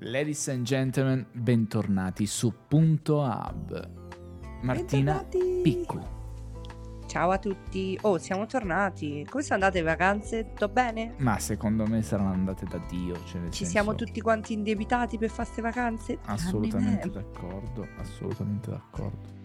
Ladies and gentlemen, bentornati su Punto Hub. Martina. Piccu. Ciao a tutti. Oh, siamo tornati. Come sono andate le vacanze? Tutto bene? Ma secondo me saranno andate da Dio. Cioè Ci senso- siamo tutti quanti indebitati per fare queste vacanze? Assolutamente d'accordo, assolutamente d'accordo.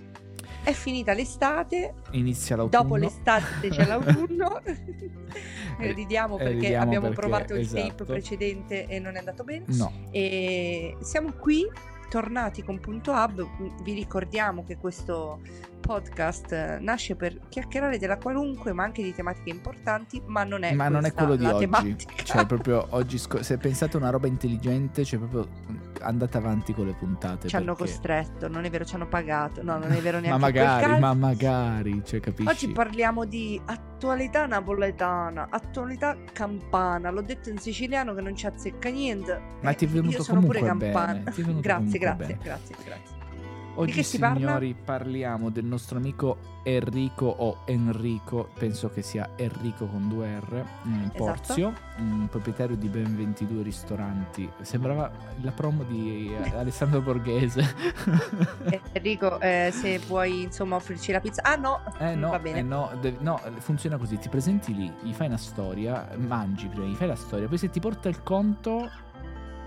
È finita l'estate, Inizia l'autunno. dopo l'estate c'è l'autunno. Ridiamo eh, perché ridiamo abbiamo perché- provato il esatto. tape precedente e non è andato bene. No, E siamo qui, tornati con Punto Hub. Vi ricordiamo che questo podcast eh, nasce per chiacchierare della qualunque, ma anche di tematiche importanti, ma non è ma non è quello di oggi. tematica. Cioè, proprio oggi, sco- se pensate a una roba intelligente, cioè proprio andate avanti con le puntate. ci hanno perché- costretto, non è vero, ci hanno pagato. No, non è vero neanche ma magari, ma magari, cioè, capisci? Oggi parliamo di attualità napoletana, attualità campana. L'ho detto in siciliano che non ci azzecca niente. Ma ti è Eh, venuto Io sono pure comunque campana. bene, grazie, comunque grazie, bene. grazie, grazie. Oggi, che si parla? signori, parliamo del nostro amico Enrico o Enrico, penso che sia Enrico con due R, mm, Esatto. Porzio, proprietario di ben 22 ristoranti. Sembrava la promo di eh, Alessandro Borghese. Eh, Enrico, eh, se vuoi insomma offrirci la pizza. Ah no, Eh no, va bene. eh no, de- no, funziona così, ti presenti lì, gli fai una storia, mangi prima, gli fai la storia, poi se ti porta il conto...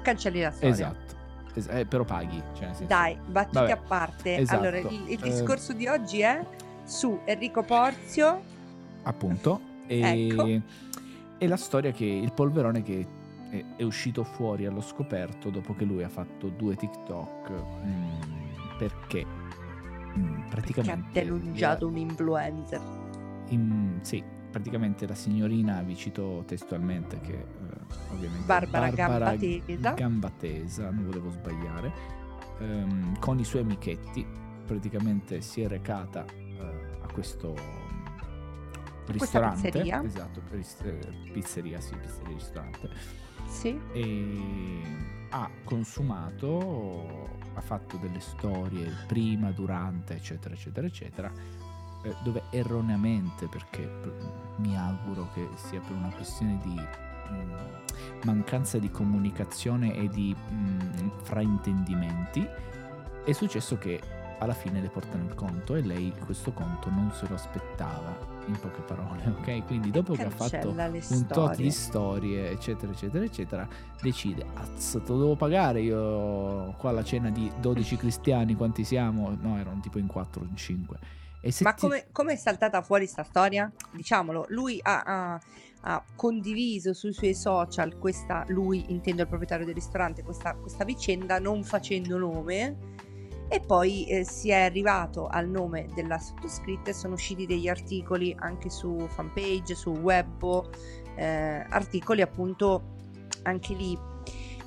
Cancelli la storia. Esatto, es- eh, però paghi. Cioè senso- Dai, battute Vabbè, a parte. esatto. Allora, il, il Eh, discorso di oggi è su Enrico Porzio. appunto. E, Ecco. e la storia che il polverone che è, è uscito fuori allo scoperto dopo che lui ha fatto due TikTok. mm, perché? Mm, Che ha praticamente. denunciato un influencer. in- sì, praticamente la signorina, vi cito testualmente, che eh, ovviamente. è Barbara Gambatesa. Gambatesa, non volevo sbagliare. ehm, con i suoi amichetti, praticamente si è recata eh, a questo mm, ristorante. pizzeria. Esatto, pizzeria, sì, pizzeria ristorante. Sì. E ha consumato, ha fatto delle storie prima, durante, eccetera, eccetera, eccetera, eh, dove erroneamente, perché p- mi auguro che sia per una questione di mm, mancanza di comunicazione e di mm, fraintendimenti, è successo che alla fine le portano il conto e lei questo conto non se lo aspettava, in poche parole, ok? Quindi dopo che ha fatto un tot di storie, eccetera, eccetera, eccetera, decide, azz, te lo devo pagare io qua alla cena di 12 cristiani, quanti siamo? No, erano tipo in 4 o in 5. E se Ma ti- come, come è saltata fuori sta storia? Diciamolo, lui ha, ha- ha condiviso sui suoi social questa, lui intendo il proprietario del ristorante, questa, questa vicenda non facendo nome e poi eh, si è arrivato al nome della sottoscritta e sono usciti degli articoli anche su fanpage, su webbo, eh, articoli appunto anche lì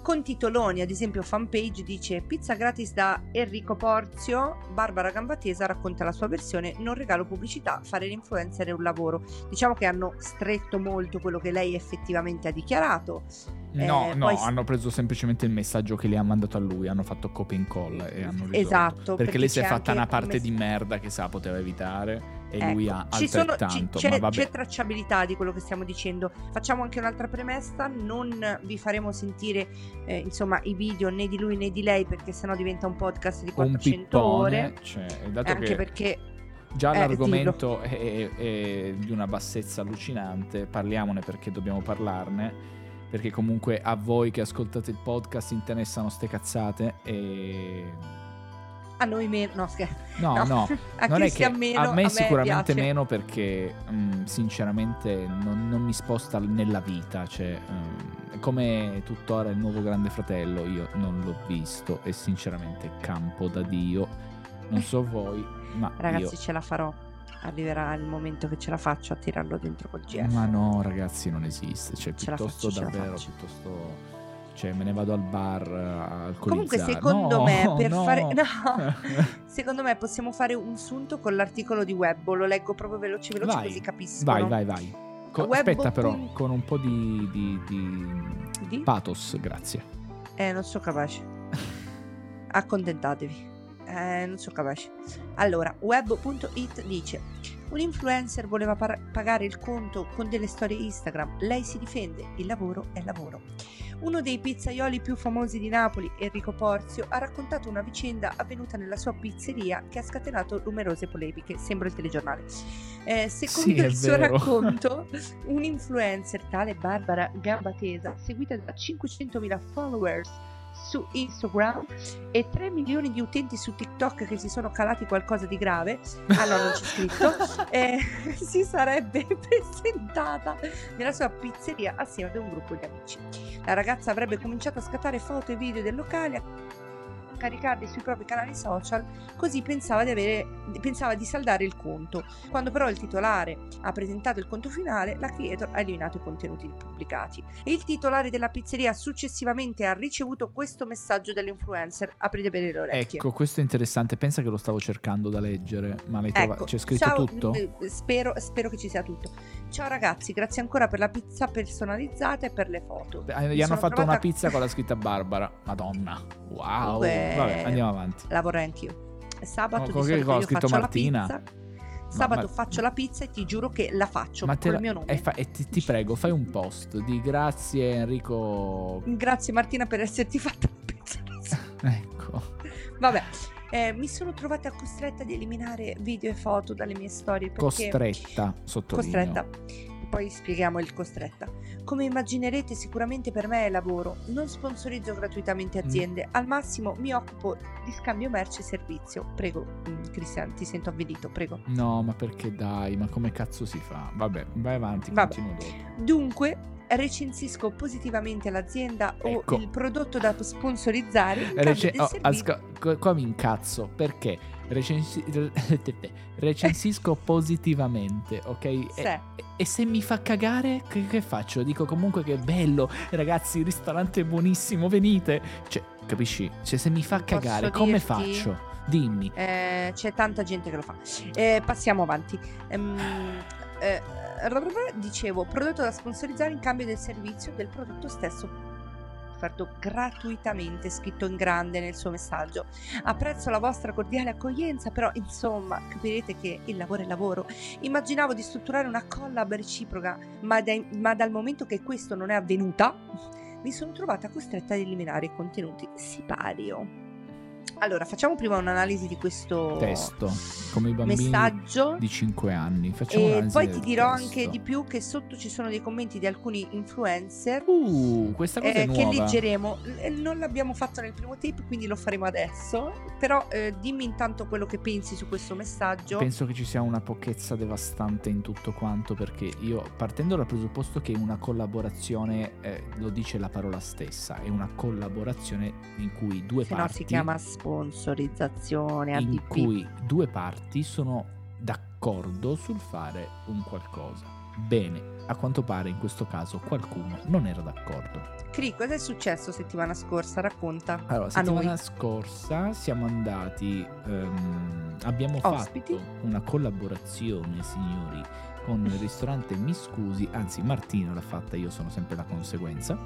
con titoloni, ad esempio fanpage dice pizza gratis da Enrico Porzio, Barbara Gambatesa racconta la sua versione, non regalo pubblicità, fare l'influencer è un lavoro. Diciamo che hanno stretto molto quello che lei effettivamente ha dichiarato. No, eh, no, poi- hanno preso semplicemente il messaggio che le ha mandato a lui, hanno fatto copia e incolla e hanno risolto. Esatto, Perché, lei si è fatta una parte mess- di merda che sa poteva evitare e Ecco, lui ha ci sono- ci- altrettanto, c'è, c'è tracciabilità di quello che stiamo dicendo. Facciamo anche un'altra premessa: non vi faremo sentire eh, insomma i video né di lui né di lei, perché sennò diventa un podcast di un 400 pippone, ore. cioè, dato Anche che perché Già Eh, l'argomento è, è di una bassezza allucinante, parliamone perché dobbiamo parlarne, perché comunque a voi che ascoltate il podcast interessano ste cazzate e... a noi meno. No, scherzo. No, no, a non è che meno, a me sicuramente piace. meno perché mm, sinceramente non, non mi sposta nella vita, cioè mm, come tuttora il nuovo grande fratello io non l'ho visto e sinceramente campo da Dio, non so voi, ma Ragazzi, io... ce la farò. Arriverà il momento che ce la faccio a tirarlo dentro col GF. Ma no, ragazzi, non esiste. Cioè, Ce piuttosto faccio, davvero, piuttosto. Cioè, me ne vado al bar eh, a. Comunque, secondo No, me, per no. fare. No, secondo me possiamo fare un sunto con l'articolo di Webbo. Lo leggo proprio veloce, veloce, Vai, così capiscono. vai, vai, vai. Co- Webbo aspetta, però, pun- con un po' di, di, di Di? pathos, grazie. Eh, non sono capace. Accontentatevi. Eh, non sono capace. Allora, web.it dice: Un influencer voleva par- pagare il conto con delle storie Instagram. Lei si difende. Il lavoro è lavoro. Uno dei pizzaioli più famosi di Napoli, Enrico Porzio, ha raccontato una vicenda avvenuta nella sua pizzeria che ha scatenato numerose polemiche. Sembra il telegiornale. Eh, secondo Sì, il suo vero. racconto, un influencer tale Barbara Gambatesa, seguita da 500.000 followers su Instagram e 3 milioni di utenti su TikTok che si sono calati qualcosa di grave, no non c'è scritto, eh, si sarebbe presentata nella sua pizzeria assieme ad un gruppo di amici. La ragazza avrebbe cominciato a scattare foto e video del locale, caricarli sui propri canali social, così pensava di, avere, pensava di saldare il conto. Quando però il titolare ha presentato il conto finale, la creator ha eliminato i contenuti pubblicati. E il titolare della pizzeria successivamente ha ricevuto questo messaggio dell'influencer. Aprite bene le orecchie. Ecco, questo è interessante. Pensa che lo stavo cercando da leggere, ma l'hai trovato? Ecco, C'è scritto ciao, tutto? eh, Spero, spero che ci sia tutto. Ciao ragazzi, grazie ancora per la pizza personalizzata e per le foto. Beh, Mi Gli hanno fatto trovata- una pizza con la scritta Barbara. Madonna. Wow. Comunque- Vabbè, andiamo avanti. La vorrei anch'io. Sabato Ma di solito Scritto Martina? Sabato ma- faccio la pizza e ti giuro che la faccio Ma te col la- mio nome. e, fa- e ti, ti prego, fai un post di grazie Enrico. Grazie Martina per esserti fatta la pizza. Ecco. Vabbè, eh, mi sono trovata costretta di eliminare video e foto dalle mie storie Costretta, sottolineo. costretta. Poi spieghiamo il costretta. Come immaginerete, sicuramente per me è lavoro. Non sponsorizzo gratuitamente aziende. Al massimo mi occupo di scambio merce e servizio. Prego, mm, Cristian, ti sento avvilito, prego. No, ma perché dai? Ma come cazzo si fa? Vabbè, vai avanti, Vabbè. continuo dopo. Dunque, recensisco positivamente l'azienda Ecco. o il prodotto da sponsorizzare. Rece- oh, asco- co- qua mi incazzo perché recensi- recensisco positivamente, ok? E, Se. e se mi fa cagare, che, che faccio? Dico comunque che è bello, ragazzi, il ristorante è buonissimo, venite. Cioè, capisci? Cioè, se mi fa Posso cagare, come dirti? faccio? Dimmi. Eh, c'è tanta gente che lo fa. Eh, passiamo avanti. Ehm, eh, dicevo, prodotto da sponsorizzare in cambio del servizio del prodotto stesso offerto gratuitamente, scritto in grande nel suo messaggio. Apprezzo la vostra cordiale accoglienza, però insomma capirete che il lavoro è lavoro. Immaginavo di strutturare una collab reciproca, ma, dai- ma dal momento che questo non è avvenuta, mi sono trovata costretta ad eliminare i contenuti sipario. Allora, facciamo prima un'analisi di questo Testo, come i bambini messaggio. di 5 anni. Facciamo E poi ti dirò testo. anche di più che sotto ci sono dei commenti di alcuni influencer Uh, questa cosa eh, è che nuova. leggeremo. Eh, Non l'abbiamo fatto nel primo tape, quindi lo faremo adesso. Però eh, dimmi intanto quello che pensi su questo messaggio. Penso che ci sia una pochezza devastante in tutto quanto perché io partendo dal presupposto che una collaborazione, eh, lo dice la parola stessa, è una collaborazione in cui due Se no parti si chiama sponsorizzazione in ADP. cui due parti sono d'accordo sul fare un qualcosa. Bene, a quanto pare in questo caso qualcuno non era d'accordo. Cri, cosa è successo settimana scorsa? Racconta. Allora, settimana scorsa siamo andati, ehm, abbiamo Ospiti. fatto una collaborazione, signori, con il ristorante Miscusi, anzi Martino l'ha fatta, io sono sempre la conseguenza.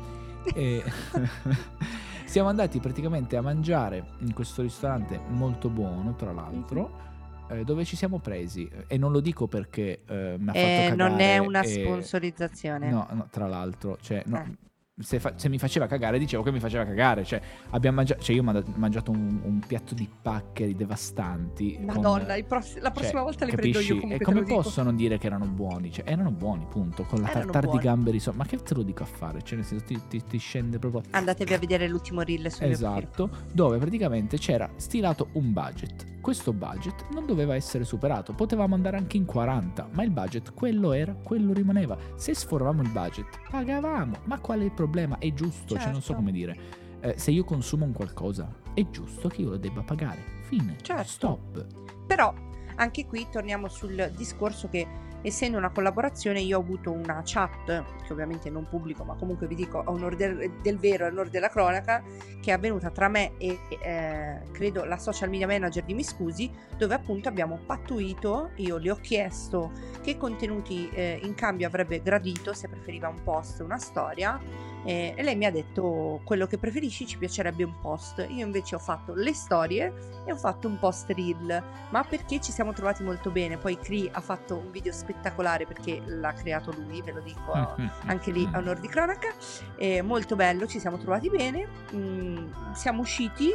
E siamo andati praticamente a mangiare in questo ristorante molto buono, tra l'altro. eh, Dove ci siamo presi e non lo dico perché eh, mi ha fatto Eh, cagare non è una e- sponsorizzazione. No, no, tra l'altro, cioè, no, Eh. Se, fa- se mi faceva cagare, dicevo che mi faceva cagare. Cioè, abbiamo mangiato, cioè io ho manda- mangiato un, un piatto di paccheri devastanti. con- Madonna, i pross- la prossima cioè, volta li capisci? prendo io comunque E te come dico. possono dire che erano buoni? Cioè, erano buoni, punto. Con la Erano tartar di gamberi sopra. Ma che te lo dico a fare? Cioè, nel senso, ti, ti- ti scende proprio. Andatevi a vedere l'ultimo reel sul mio profilo. Esatto, dove praticamente c'era stilato un budget. Questo budget non doveva essere superato, potevamo andare anche in 40, ma il budget quello era, quello rimaneva. Se sforavamo il budget, pagavamo. Ma qual è il problema? È giusto, cioè non so Certo. come dire. Eh, se io consumo un qualcosa, è giusto che io lo debba pagare. Fine. Certo. Stop. Però anche qui torniamo sul discorso che essendo una collaborazione io ho avuto una chat, che ovviamente non pubblico, ma comunque vi dico a onore del, del vero e a onore della cronaca, che è avvenuta tra me e eh, credo la social media manager di Mi Scusi, dove appunto abbiamo pattuito, io le ho chiesto che contenuti eh, in cambio avrebbe gradito, se preferiva un post, una storia, e, e lei mi ha detto quello che preferisci ci piacerebbe un post. Io invece ho fatto le storie e ho fatto un post reel, ma perché ci siamo trovati molto bene. Poi Cree ha fatto un video spettacolare perché l'ha creato lui, ve lo dico, anche lì a onore di cronaca. È molto bello, ci siamo trovati bene, mm, siamo usciti.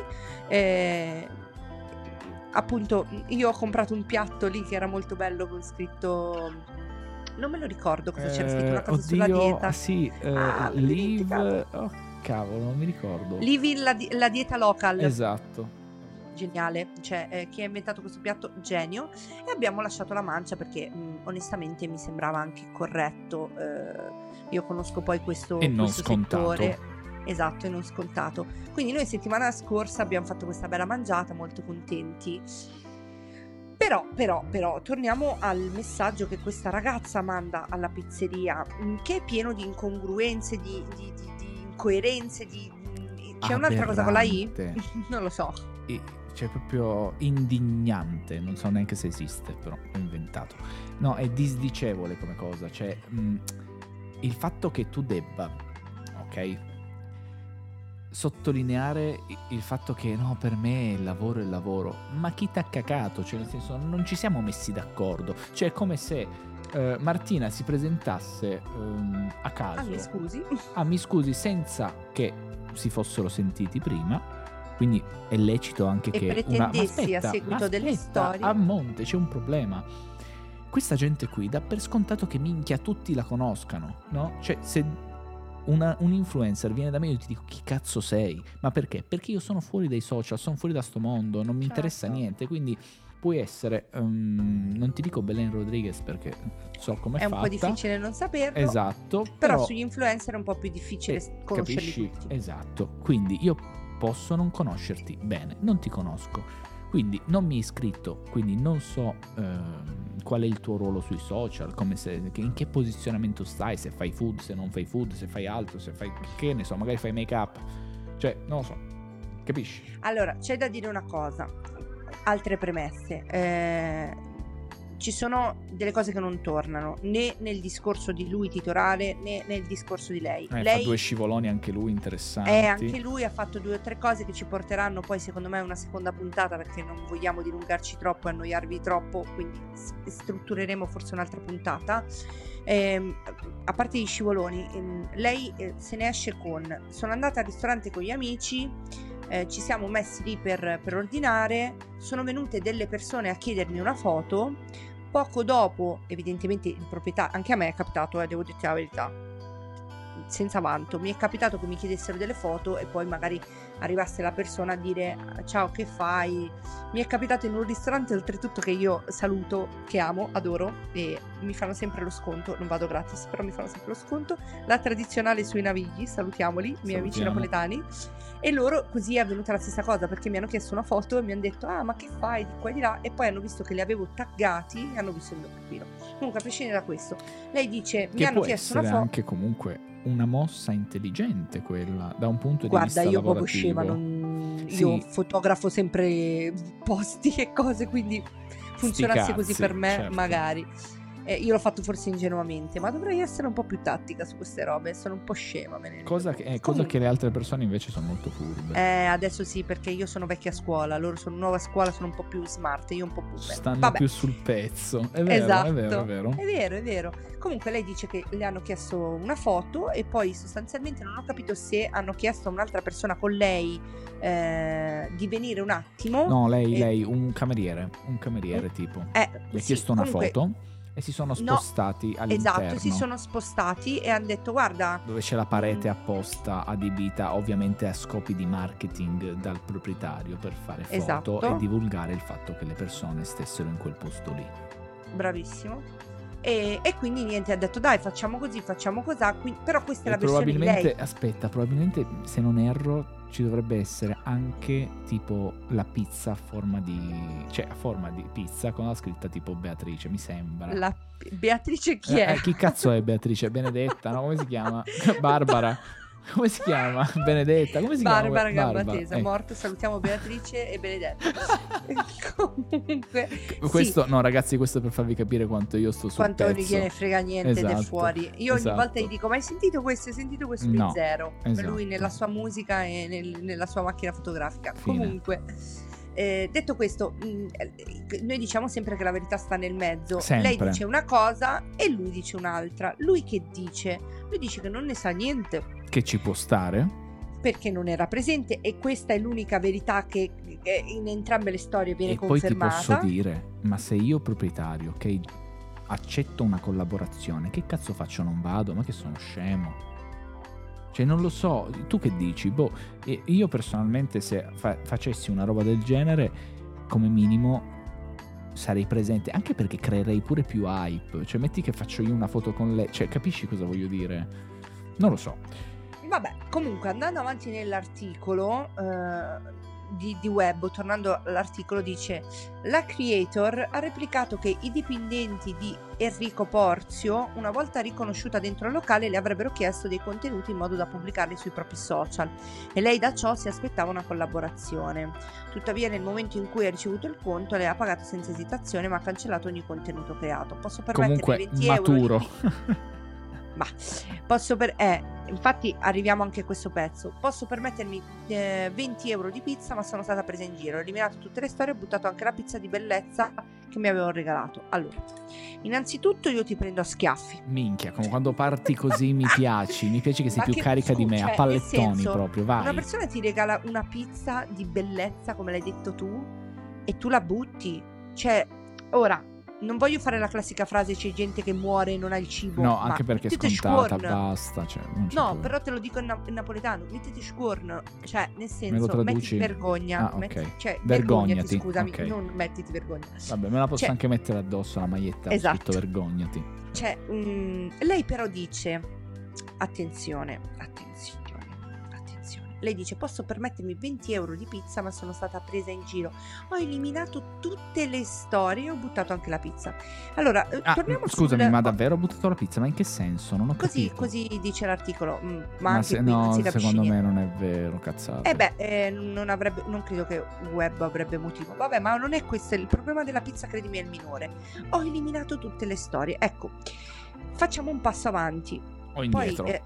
Eh, appunto, io ho comprato un piatto lì che era molto bello con scritto non me lo ricordo cosa c'era scritto una cosa oddio, sulla dieta. Sì, eh, Ah, live... Oh, cavolo, non mi ricordo. Living la, la dieta local. Esatto. Geniale, cioè eh, chi ha inventato questo piatto genio e abbiamo lasciato la mancia perché mh, onestamente mi sembrava anche corretto. eh, io conosco poi questo, E non questo settore. Esatto, e non scontato. Quindi noi settimana scorsa abbiamo fatto questa bella mangiata, molto contenti. Però, però, però, torniamo al messaggio che questa ragazza manda alla pizzeria, mh, che è pieno di incongruenze, di, di- di- di incoerenze, di... mh, C'è un'altra cosa con la I? Non lo so. E- Cioè, proprio indignante. Non so neanche se esiste, però ho inventato. No, è disdicevole come cosa. Cioè, mh, il fatto che tu debba, ok? Sottolineare il fatto che no, per me il lavoro è il lavoro. Ma chi t'ha cacato? Cioè, nel senso, non ci siamo messi d'accordo. Cioè, è come se eh, Martina si presentasse ehm, a caso. Ah, mi scusi. Ah, mi scusi, senza che si fossero sentiti prima. Quindi è lecito anche E che una... pretendessi a aspetta, seguito ma delle aspetta, storie- A monte c'è un problema. Questa gente qui dà per scontato che minchia tutti la conoscano, no? Cioè, se una- un influencer viene da me io ti dico chi cazzo sei? Ma perché? Perché io sono fuori dai social, sono fuori da sto mondo, non mi interessa Certo. niente, quindi puoi essere, ehm, non ti dico Belen Rodriguez perché so come È un po' fatta. difficile non saperlo. Esatto, Però, però sugli influencer è un po' più difficile eh, conoscerli capisci? tutti. Esatto. Quindi io posso non conoscerti bene, non ti conosco. Quindi non mi hai iscritto, quindi non so ehm, qual è il tuo ruolo sui social, se, in che posizionamento stai, se fai food, se non fai food, se fai altro, se fai che ne so, magari fai make up. Cioè, non lo so. Capisci? Allora, c'è da dire una cosa, altre premesse. Eh, ci sono delle cose che non tornano né nel discorso di lui titolare né nel discorso di lei. Eh, lei due scivoloni anche lui interessanti. Eh, anche lui ha fatto due o tre cose che ci porteranno poi secondo me a una seconda puntata perché non vogliamo dilungarci troppo e annoiarvi troppo, quindi struttureremo forse un'altra puntata. Ehm, a parte gli scivoloni, ehm, lei eh, se ne esce con sono andata al ristorante con gli amici, eh, ci siamo messi lì per, per ordinare, sono venute delle persone a chiedermi una foto, poco dopo evidentemente il proprietario, anche a me è capitato, eh, devo dirti la verità, senza vanto. Mi è capitato che mi chiedessero delle foto e poi magari arrivasse la persona a dire ciao che fai. Mi è capitato in un ristorante oltretutto che io saluto, che amo, adoro e mi fanno sempre lo sconto, non vado gratis, però mi fanno sempre lo sconto. La tradizionale sui navigli, salutiamoli, i miei amici Salutiamo. napoletani. E loro così è avvenuta la stessa cosa perché mi hanno chiesto una foto e mi hanno detto ah ma che fai di qua e di là e poi hanno visto che li avevo taggati e hanno visto il mio profilo. Comunque a prescindere da questo, lei dice mi Che hanno può chiesto una foto. anche comunque una mossa intelligente quella, da un punto di Guarda, vista io proprio scema, non... Sì. io fotografo sempre posti e cose, quindi funzionasse così cazzi, per me, certo. magari. Eh, io l'ho fatto forse ingenuamente, ma dovrei essere un po' più tattica su queste robe, sono un po' scema. Me ne Cosa che, eh, cosa che le altre persone invece sono molto furbe. eh, adesso sì, perché io sono vecchia scuola, loro sono nuova scuola, sono un po' più smart, io un po' boomer. Stanno Vabbè. più sul pezzo. È vero, esatto. è vero, è vero. È vero, è vero. Comunque lei dice che le hanno chiesto una foto e poi sostanzialmente non ho capito se hanno chiesto a un'altra persona con lei eh, di venire un attimo. No, lei, E- lei, un cameriere, un cameriere tipo. Eh, Gli ha sì, chiesto una comunque- foto e si sono No, spostati all'interno. Esatto, si sono spostati e hanno detto guarda, Dove c'è la parete Mm. apposta adibita ovviamente a scopi di marketing dal proprietario per fare foto Esatto. e divulgare il fatto che le persone stessero in quel posto lì. bravissimo. E, e quindi niente, ha detto dai facciamo così, facciamo così, però questa è E la versione di probabilmente, lei. aspetta, probabilmente se non erro ci dovrebbe essere anche tipo la pizza a forma di... cioè a forma di pizza con la scritta tipo Beatrice, mi sembra. La Beatrice chi Eh, è? eh, chi cazzo è Beatrice? Benedetta, no? Come si chiama? Barbara. Come si chiama? Benedetta? Come si Barbara chiama? Gambatesa, eh. morto. Salutiamo Beatrice e Benedetta. Comunque, Questo, sì, no, ragazzi, questo per farvi capire quanto io sto sul quanto non pezzo. gliene frega niente del Esatto, fuori. Io ogni esatto. volta gli dico: Ma hai sentito questo? Hai sentito questo? No, zero. esatto. Lui nella sua musica e nel- nella sua macchina fotografica. Fine. Comunque. Eh, detto questo, mh, eh, noi diciamo sempre che la verità sta nel mezzo. Sempre. Lei dice una cosa e lui dice un'altra. Lui che dice? Lui dice che non ne sa niente Che ci può stare? perché non era presente e questa è l'unica verità che in entrambe le storie viene e poi ti confermata. posso dire, ma se io proprietario, ok, accetto una collaborazione, che cazzo faccio? Non vado? Ma che sono scemo? Cioè, non lo so, tu che dici? Boh, io personalmente se fa- facessi una roba del genere, come minimo sarei presente, anche perché creerei pure più hype. Cioè, metti che faccio io una foto con lei, cioè, capisci cosa voglio dire? Non lo so. Vabbè, comunque andando avanti nell'articolo eh, di, di web, tornando all'articolo, dice la creator ha replicato che i dipendenti di Enrico Porzio, una volta riconosciuta dentro il locale, le avrebbero chiesto dei contenuti in modo da pubblicarli sui propri social e lei da ciò si aspettava una collaborazione. Tuttavia nel momento in cui ha ricevuto il conto lei ha pagato senza esitazione ma ha cancellato ogni contenuto creato. Posso permettermi Comunque, 20 euro di maturo. Ma posso per... Eh, infatti arriviamo anche a questo pezzo. Posso permettermi eh, 20 euro di pizza, ma sono stata presa in giro. Ho eliminato tutte le storie e ho buttato anche la pizza di bellezza che mi avevano regalato. Allora, innanzitutto io ti prendo a schiaffi. Minchia, come quando parti così mi piaci, mi piace che sei Ma più che- carica di me, scusa, a pallettoni senso, proprio, Una vai. persona ti regala una pizza di bellezza, come l'hai detto tu, e tu la butti. Cioè, ora, non voglio fare la classica frase c'è gente che muore e non ha il cibo. No, anche perché è scontata, scorn. basta, cioè, No, più. però te lo dico in, na- in napoletano, mettiti scorn, cioè nel senso, traduci? mettiti vergogna, Ah, ok. metti- cioè Vergognati, scusami, ok. non mettiti vergogna. Vabbè, me la posso Cioè- anche mettere addosso la maglietta, Esatto. scritto vergognati. Cioè, mm, lei però dice, attenzione, attenzione. Lei dice, posso permettermi 20 euro di pizza, ma sono stata presa in giro. Ho eliminato tutte le storie e ho buttato anche la pizza. Allora, eh, Ah, torniamo scusami, sul- ma davvero ho buttato la pizza? Ma in che senso? Non ho Così, capito. così dice l'articolo, mm, ma, Ma anche se, qui non no, si capisce secondo niente. me non è vero, cazzate. Eh beh, eh, non, avrebbe, non credo che web avrebbe motivo. Vabbè, ma non è questo il problema della pizza, credimi, è il minore. Ho eliminato tutte le storie. Ecco, facciamo un passo avanti. o Poi, indietro. eh,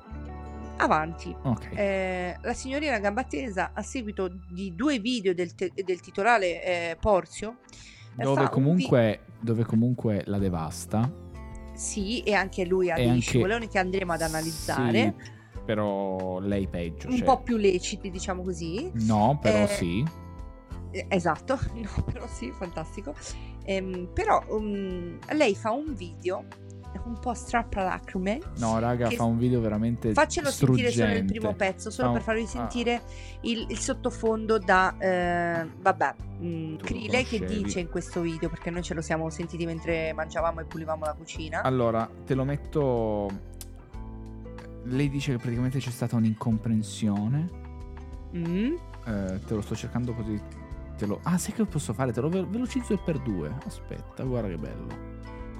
avanti. ok. Eh, la signorina Gambatesa, a seguito di due video del, te- del titolare eh, Porzio, eh, dove, un comunque, dove comunque la devasta. vi- sì, e anche lui ha dei anche- scivoloni che andremo ad analizzare, Sì, però lei peggio. un cioè- po' più leciti, diciamo così. No, però Eh, sì. Eh, Esatto, no, però sì, fantastico. Ehm, però um, lei fa un video un po' strappalacrime. No, raga, fa un video veramente Faccelo sentire solo il primo pezzo, solo Fa per farvi ah. sentire il, il sottofondo da, eh, vabbè, mm, lo Cri- lei che dice in questo video, perché noi ce lo siamo sentiti mentre mangiavamo e pulivamo la cucina. Allora, te lo metto. Lei dice che praticamente c'è stata un'incomprensione. Mm. Eh, te lo sto cercando così. Te lo... Ah, sai che posso fare? Te lo ve- velocizzo e per due. Aspetta, guarda che bello.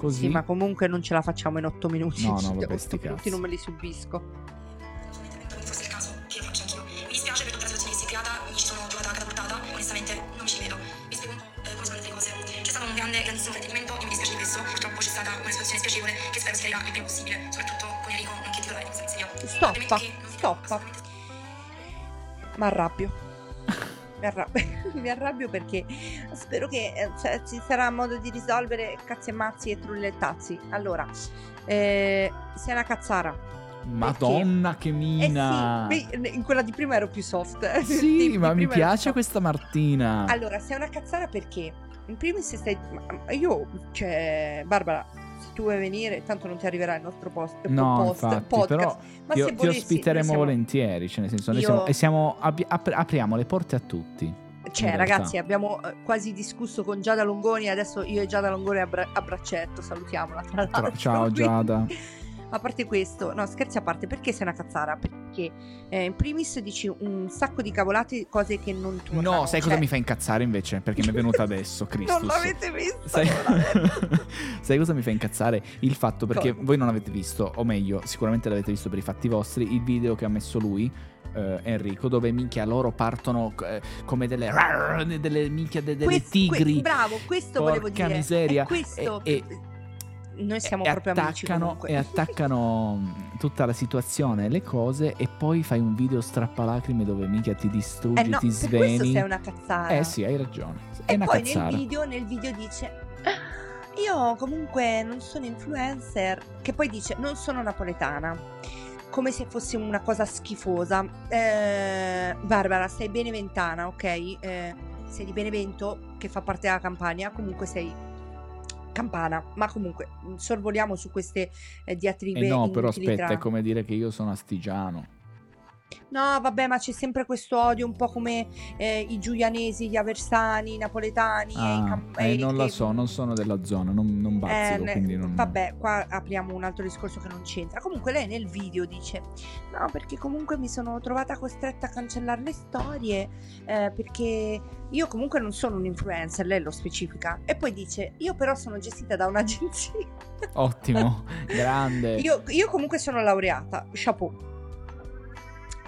Così. Sì, ma comunque non ce la facciamo in otto minuti. No, no, Cioè, vabbè, otto sti minuti cazzi. non me li subisco. non fosse il caso, che lo faccio anch'io. Mi dispiace per tutta la situazione che si è creata, mi ci sono trovata catapultata, onestamente non mi ci vedo. Vi spiego un po' eh, come sono andate le cose. C'è stato un grande, grandissimo fraintendimento e mi dispiace di questo. Purtroppo c'è stata una situazione spiacevole che spero si chiarirà il prima possibile, soprattutto con Enrico, nonché titolare di Seria. Stoppa, stoppa. Mi arrabbio. Mi arrabbio. Mi arrabbio perché spero che eh, cioè, ci sarà modo di risolvere cazzi e mazzi e trullettazzi. Allora, eh, sei una cazzara. Madonna che Eh mina. sì, beh, in quella di prima ero più soft. eh. Di- Sì, di ma mi prima ero piace questa Martina. Allora, sei una cazzara perché in primis stai io cioè Barbara, se tu vuoi venire, tanto non ti arriverà il nostro post, no, post infatti, podcast. però ma ti, se ti volessi, ospiteremo noi siamo- volentieri. Cioè, nel senso, noi Io- siamo, e siamo, ap- apriamo le porte a tutti. Cioè, ragazzi, abbiamo eh, quasi discusso con Giada Longoni. Adesso io e Giada Longoni a, bra- a braccetto, salutiamola. Tra l'altro. ciao Giada. a parte questo, no, scherzi a parte, perché sei una cazzara? Perché eh, in primis dici un sacco di cavolate, cose che non tornano. No, sai cosa cioè- mi fa incazzare invece? Perché mi è venuta adesso, Christus. Non l'avete visto? Sai... sai cosa mi fa incazzare? Il fatto perché Cosa? voi non avete visto, o meglio, sicuramente l'avete visto per i fatti vostri, il video che ha messo lui. Eh, Enrico, dove minchia loro partono eh, come delle, delle minchia de- delle Quest- que- tigri bravo, questo volevo Porca dire. miseria. È questo. E- Noi siamo e proprio amici attaccano, comunque. e attaccano mh, tutta la situazione, le cose, e poi fai un video strappalacrime dove minchia ti distruggi, Eh no, ti per questo sveni. sei una cazzara. Eh sì, hai ragione. È E una poi nel video, nel video dice "Ah, io comunque non sono influencer, che poi dice non sono napoletana, come se fosse una cosa schifosa. Eh, Barbara, sei beneventana, ok? Eh, sei di Benevento, che fa parte della Campania, comunque sei campana, ma comunque mh, sorvoliamo su queste eh, diatribe Eh no, però aspetta, tra- è come dire che io sono astigiano. No, vabbè, ma c'è sempre questo odio, un po' come eh, i giulianesi, gli aversani, i napoletani e i Ah, cam- eh, non la so, non sono della zona, non, non Eh, bazzico, ne- quindi non... Vabbè, qua apriamo un altro discorso che non c'entra. Comunque lei nel video dice: No, perché comunque mi sono trovata costretta a cancellare le storie. eh, perché io comunque non sono un influencer, lei lo specifica. E poi dice: Io però sono gestita da un'agenzia. Ottimo, grande. io, io comunque sono laureata. Chapeau.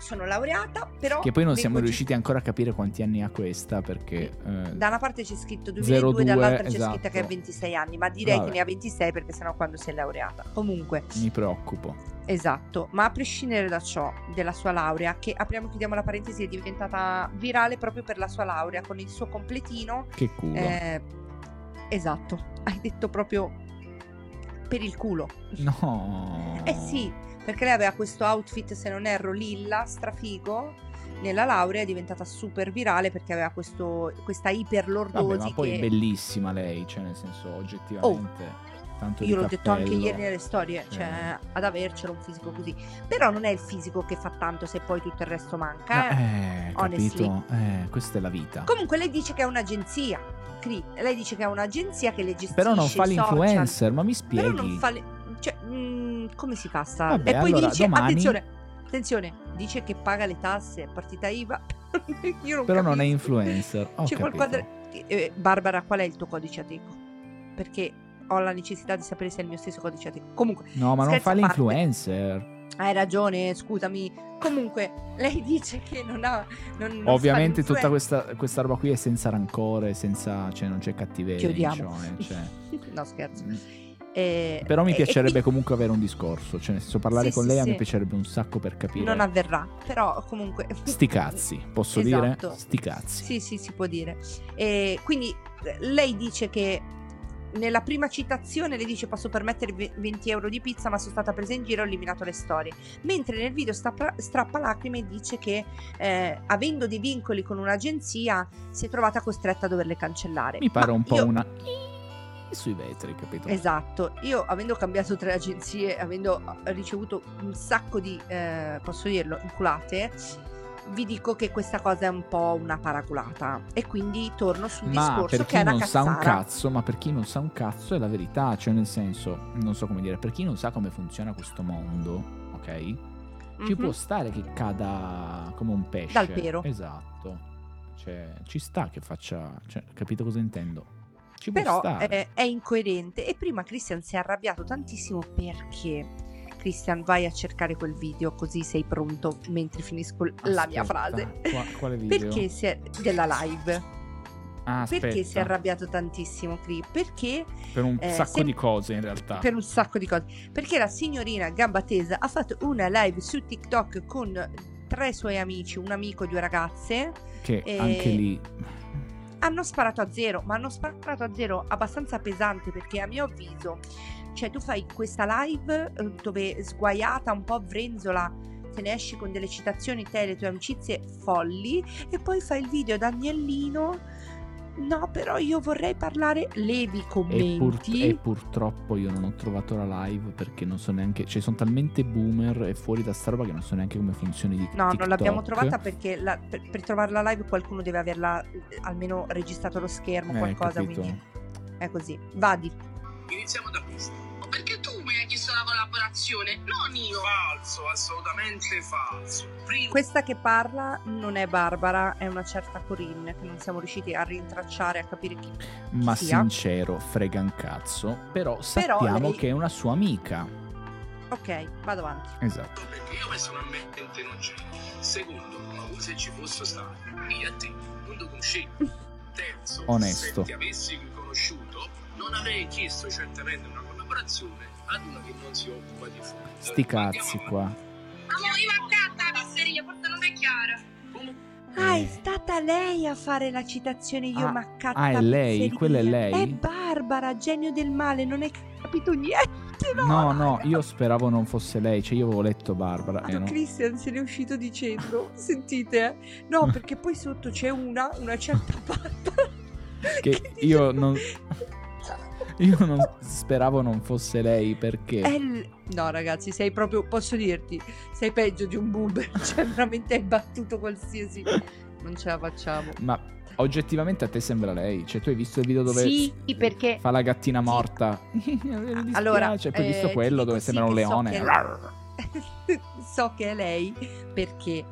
Sono laureata, però. Che poi non siamo riusciti ancora a capire quanti anni ha questa perché... eh, Da una parte c'è scritto 2002, 02, dall'altra c'è esatto. scritto che ha 26 anni, ma direi Vabbè. che ne ha 26 perché sennò quando sei laureata. Comunque, mi preoccupo. esatto, ma a prescindere da ciò, della sua laurea, che apriamo e chiudiamo la parentesi, è diventata virale proprio per la sua laurea, con il suo completino. Che culo. eh, esatto, hai detto proprio per il culo. No. Eh sì, perché lei aveva questo outfit, se non erro, lilla, strafigo. Nella laurea è diventata super virale perché aveva questo, questa iperlordosi Vabbè, ma poi che... è bellissima lei, cioè nel senso oggettivamente. tanto Oh, Io l'ho detto anche cappello. ieri nelle storie, Cioè. cioè ad avercelo un fisico così. Però non è il fisico che fa tanto se poi tutto il resto manca. Ma, eh. eh, capito? Eh, questa è la vita. Comunque lei dice che è un'agenzia. Cri, lei dice che è un'agenzia che le gestisce Però non fa i social. l'influencer, ma mi spieghi. Però non fa le... Cioè, mm, come si fa sta? Vabbè, e poi allora, dice, domani- attenzione, attenzione, dice che paga le tasse, partita IVA. Non Però non è capisco. influencer. C'è qualcosa... eh, Barbara, qual è il tuo codice ateco? Perché ho la necessità di sapere se è il mio stesso codice ateco. Comunque, No, ma non fa a l'influencer. hai ragione, scusami. Comunque, lei dice che non ha... Non, non Ovviamente tutta questa, questa roba qui è senza rancore, senza, cioè non c'è cattiveria. Ti odiamo. cioè, cioè. no, scherzo. Eh, Però mi piacerebbe quindi comunque avere un discorso, cioè nel senso parlare Sì, con sì, lei a sì. me piacerebbe un sacco per capire. Non avverrà, però comunque... Sti cazzi, posso Esatto. dire? Sti cazzi. Sì, sì, si può dire. E quindi eh, lei dice che nella prima citazione le dice posso permettervi 20 euro di pizza ma sono stata presa in giro e ho eliminato le storie mentre nel video strappa, strappa lacrime dice che eh, avendo dei vincoli con un'agenzia si è trovata costretta a doverle cancellare Mi pare Ma un po' io- una sui vetri, capito? Esatto, io avendo cambiato tre agenzie, avendo ricevuto un sacco di, eh, posso dirlo, inculate, vi dico che questa cosa è un po' una paraculata e quindi torno sul Ma discorso per che è chi non sa un cazzo, ma per chi non sa un cazzo è la verità, cioè nel senso, non so come dire, per chi non sa come funziona questo mondo, ok? Ci Mhm. può stare che cada come un pesce. Dal pero. Esatto. Cioè, ci sta che faccia, cioè, capito cosa intendo? Ci Però stare. eh, è incoerente e prima Christian si è arrabbiato tantissimo perché Christian vai a cercare quel video così sei pronto mentre finisco la mia Aspetta, frase. qua- quale video? Perché si è della live? Ah, Perché si è aspetta, arrabbiato tantissimo Cri? Perché per un eh, sacco sem- di cose in realtà. per un sacco di cose. Perché la signorina Gamba Tesa ha fatto una live su TikTok con tre suoi amici, un amico e due ragazze. Che eh, anche lì Hanno sparato a zero, ma hanno sparato a zero abbastanza pesante perché a mio avviso, cioè tu fai questa live eh, dove sguaiata, un po' vrenzola, te ne esci con delle citazioni te le tue amicizie folli e poi fai il video da agnellino. No, però io vorrei parlare, levi i E, pur- commenti. e purtroppo io non ho trovato la live perché non so neanche. Cioè, sono talmente boomer e fuori da sta roba che non so neanche come funzioni di No, non l'abbiamo TikTok. trovata perché la- per, per trovarla live qualcuno deve averla eh, almeno registrato lo schermo, Eh, qualcosa, capito. quindi è così. Vadi. Iniziamo da questo. Collaborazione, non io. Falso, assolutamente falso. Prima Questa che parla non è Barbara, è una certa Corinne che non siamo riusciti a rintracciare, a capire chi. Ma sia. sincero, frega un cazzo. Però sappiamo lei- che è una sua amica. Ok, vado avanti. Esatto. perché io personalmente non c'è. Secondo, ma se ci fosse stato, io e te non ti conoscevo. Terzo, Onesto. se ti avessi conosciuto, non avrei chiesto certamente una collaborazione ad uno che non si occupa di food. Sti cazzi qua. Forse non è Ah, è Eh. stata lei a fare la citazione io Ah, maccatta ah, è lei? pizzeria. Quella è lei? È Barbara, genio del male, non hai capito niente. No, No, no, io speravo non fosse lei. Cioè, io avevo letto Barbara. Ah, e no. Christian se n'è uscito dicendo, sentite, eh? no, perché poi sotto c'è una, una certa Barbara. Che dice- io non- Io non speravo non fosse lei perché. L- No, ragazzi, sei proprio, posso dirti, sei peggio di un boomer. Cioè, veramente hai battuto qualsiasi. Non ce la facciamo. Ma oggettivamente a te sembra lei? Cioè, tu hai visto il video dove Sì, perché. fa la gattina morta? Mi dispiace. Allora, Cioè, poi hai eh, visto quello dove sì sembra un che so leone. che- so che è lei perché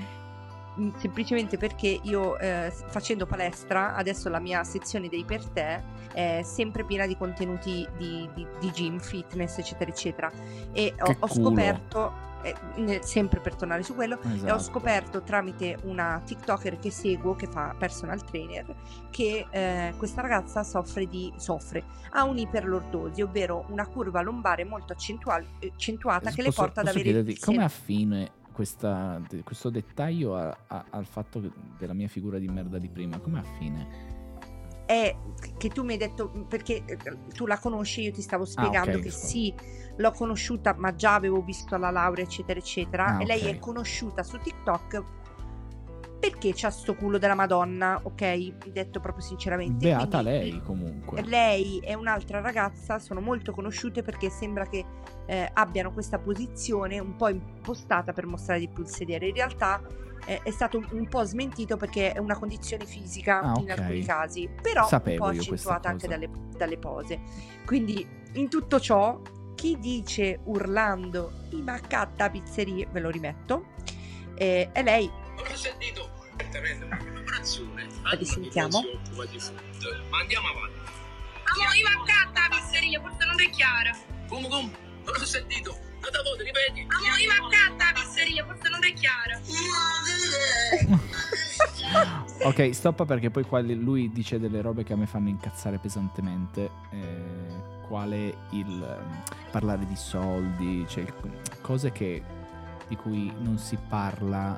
semplicemente perché io eh, facendo palestra adesso la mia sezione dei per te è sempre piena di contenuti di, di- di gym, fitness eccetera eccetera e ho, Che ho scoperto eh, sempre per tornare su quello e ho Esatto. scoperto tramite una TikToker che seguo, che fa personal trainer, che eh, questa ragazza soffre di soffre, ha un'iperlordosi, ovvero una curva lombare molto accentua- accentuata che le Posso- porta ad avere chiederti, come affine questa- questo dettaglio a- a- al fatto della mia figura di merda di prima? Come affine? è che tu mi hai detto perché eh, tu la conosci, io ti stavo spiegando Ah, ok, che scusa. sì, l'ho conosciuta, ma già avevo visto la laurea, eccetera, eccetera. Ah, e lei è conosciuta su TikTok perché c'ha sto culo della Madonna, ok? Detto proprio sinceramente. Beata Quindi lei comunque. Lei e un'altra ragazza sono molto conosciute perché sembra che eh, abbiano questa posizione un po' impostata per mostrare di più il sedere. In realtà eh, è stato un, po' smentito perché è una condizione fisica Ah, in ok. alcuni casi, però Sapevo un po' accentuata anche dalle, dalle pose. Quindi in tutto ciò, chi dice urlando i maccatta pizzerie, ve lo rimetto, eh, è lei. non ho sentito certamente una collaborazione risentiamo? Ma andiamo avanti. Amo, io alla pizzeria, forse non è chiaro. Come, come? Non ho sentito. Una volta, ripeti. Amo, io alla pizzeria, forse non è chiaro. Ok, stoppa perché poi qua lui dice delle robe che a me fanno incazzare pesantemente. eh, quale il ehm, parlare di soldi, cioè cose che, di cui non si parla.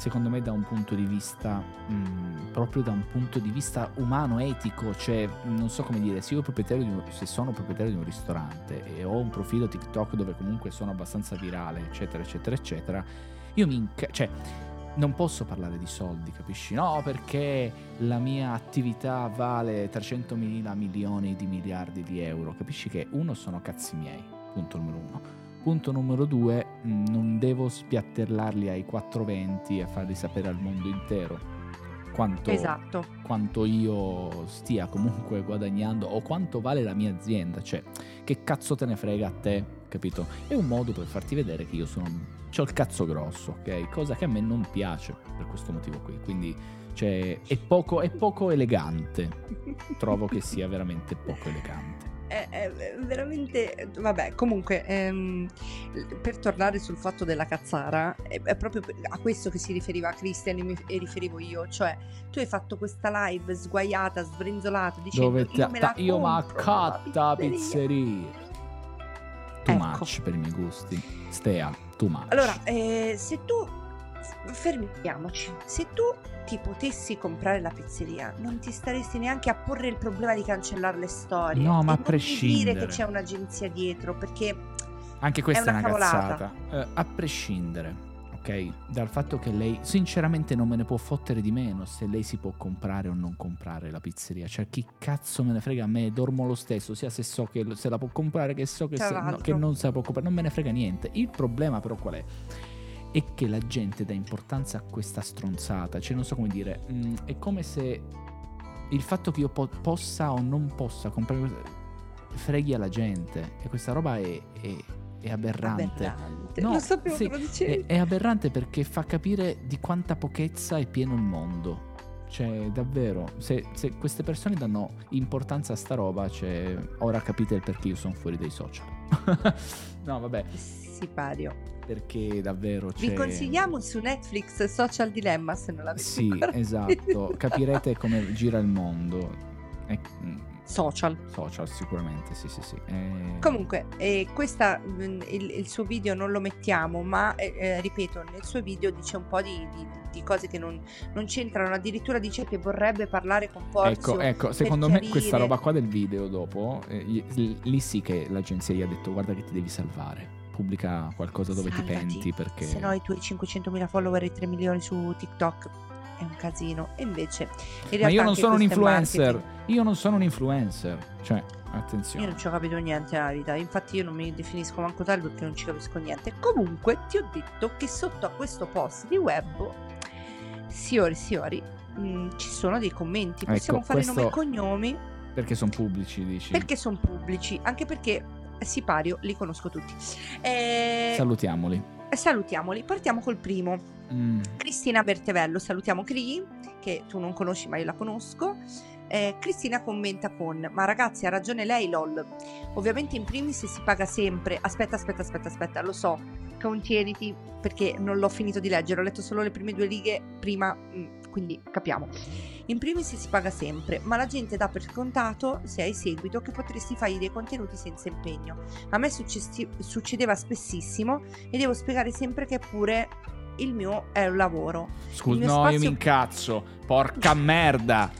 Secondo me da un punto di vista, mm, proprio da un punto di vista umano, etico, cioè non so come dire, se un- se sono proprietario di un ristorante e ho un profilo TikTok dove comunque sono abbastanza virale, eccetera, eccetera, eccetera, io mi inca- cioè non posso parlare di soldi, capisci? No, perché la mia attività vale 300 mila milioni di miliardi di euro. Capisci che uno sono cazzi miei, punto numero uno. Punto numero due, mh, non devo spiattellarli ai 420 e farli sapere al mondo intero quanto, Esatto. quanto io stia comunque guadagnando o quanto vale la mia azienda. Cioè, che cazzo te ne frega a te, capito? È un modo per farti vedere che io sono. C'ho il cazzo grosso, ok? Cosa che a me non piace per questo motivo qui. Quindi, cioè, è poco, è poco elegante. Trovo che sia veramente poco elegante. È, è veramente vabbè comunque ehm, per tornare sul fatto della cazzara è, è proprio a questo che si riferiva Christian e mi e riferivo io cioè tu hai fatto questa live sguaiata sbrinzolata dicendo Dove io ta- me la io ma catta pizzeria". pizzeria. Too Ecco. much per i miei gusti. Stea, too much. allora eh, se tu fermiamoci se tu ti potessi comprare la pizzeria non ti staresti neanche a porre il problema di cancellare le storie No, ma a non mi dire prescindere. che c'è un'agenzia dietro perché Anche questa È è una una, cavolata. cazzata. Eh, a prescindere, ok? Dal fatto che lei, sinceramente, non me ne può fottere di meno se lei si può comprare o non comprare la pizzeria. Cioè, chi cazzo me ne frega a me? Dormo lo stesso, sia se so che se la può comprare, che so che, se- no, che non se la può comprare. Non me ne frega niente. Il problema, però, qual è? È che la gente dà importanza a questa stronzata. Cioè, non so come dire. mm, è come se il fatto che io po- possa o non possa comprare. freghi alla gente. E questa roba è, è- è aberrante. Aberrante. No, Lo sapevo sì. È, è aberrante perché fa capire di quanta pochezza è pieno il mondo. Cioè, davvero, se, se queste persone danno importanza a sta roba, cioè, ora capite il perché io sono fuori dai social. no, vabbè, Sipario. Perché davvero c'è... Vi consigliamo su Netflix Social Dilemma se non l'avete Sì, esatto, capirete come gira il mondo. E- mm, Social. social sicuramente, sì, sì, sì. Eh, Comunque, eh, questa, mh, il, il suo video non lo mettiamo, ma eh, eh, ripeto, nel suo video dice un po' di, di- di cose che non, non c'entrano. Addirittura dice che vorrebbe parlare con Porzio. Ecco, ecco, secondo per me questa chiarire- roba qua del video dopo, eh, lì sì che l'agenzia gli ha detto guarda che ti devi salvare, pubblica qualcosa dove ti Salvati, penti perché... Se no i tuoi 500.000 follower e 3 milioni su TikTok è un casino. E invece, in realtà Ma io non sono un influencer, marketing. io non sono un influencer, cioè, Io attenzione. non ci ho capito niente nella vita, infatti io non mi definisco manco tale perché non ci capisco niente. Comunque ti ho detto che sotto a questo post di web, signori signori, mh, ci sono dei commenti, possiamo Ecco, fare questo- nomi e cognomi Perché sono pubblici, dici? perché sono pubblici, anche perché Sipario li conosco tutti. Eh, Salutiamoli. salutiamoli, partiamo col primo. Mm, Cristina Bertevello, salutiamo Cri, che tu non conosci ma io la conosco. Eh, Cristina commenta con Ma ragazzi ha ragione lei lol Ovviamente in primis si paga sempre Aspetta aspetta aspetta aspetta lo so Contieniti perché non l'ho finito di leggere Ho letto solo le prime due righe prima mm, Quindi capiamo In primis si paga sempre Ma la gente dà per scontato Se hai seguito che potresti fargli dei contenuti senza impegno A me successi- succedeva spessissimo E devo spiegare sempre che pure il mio è un lavoro Scusa, no, io mi spazio- incazzo. Porca merda.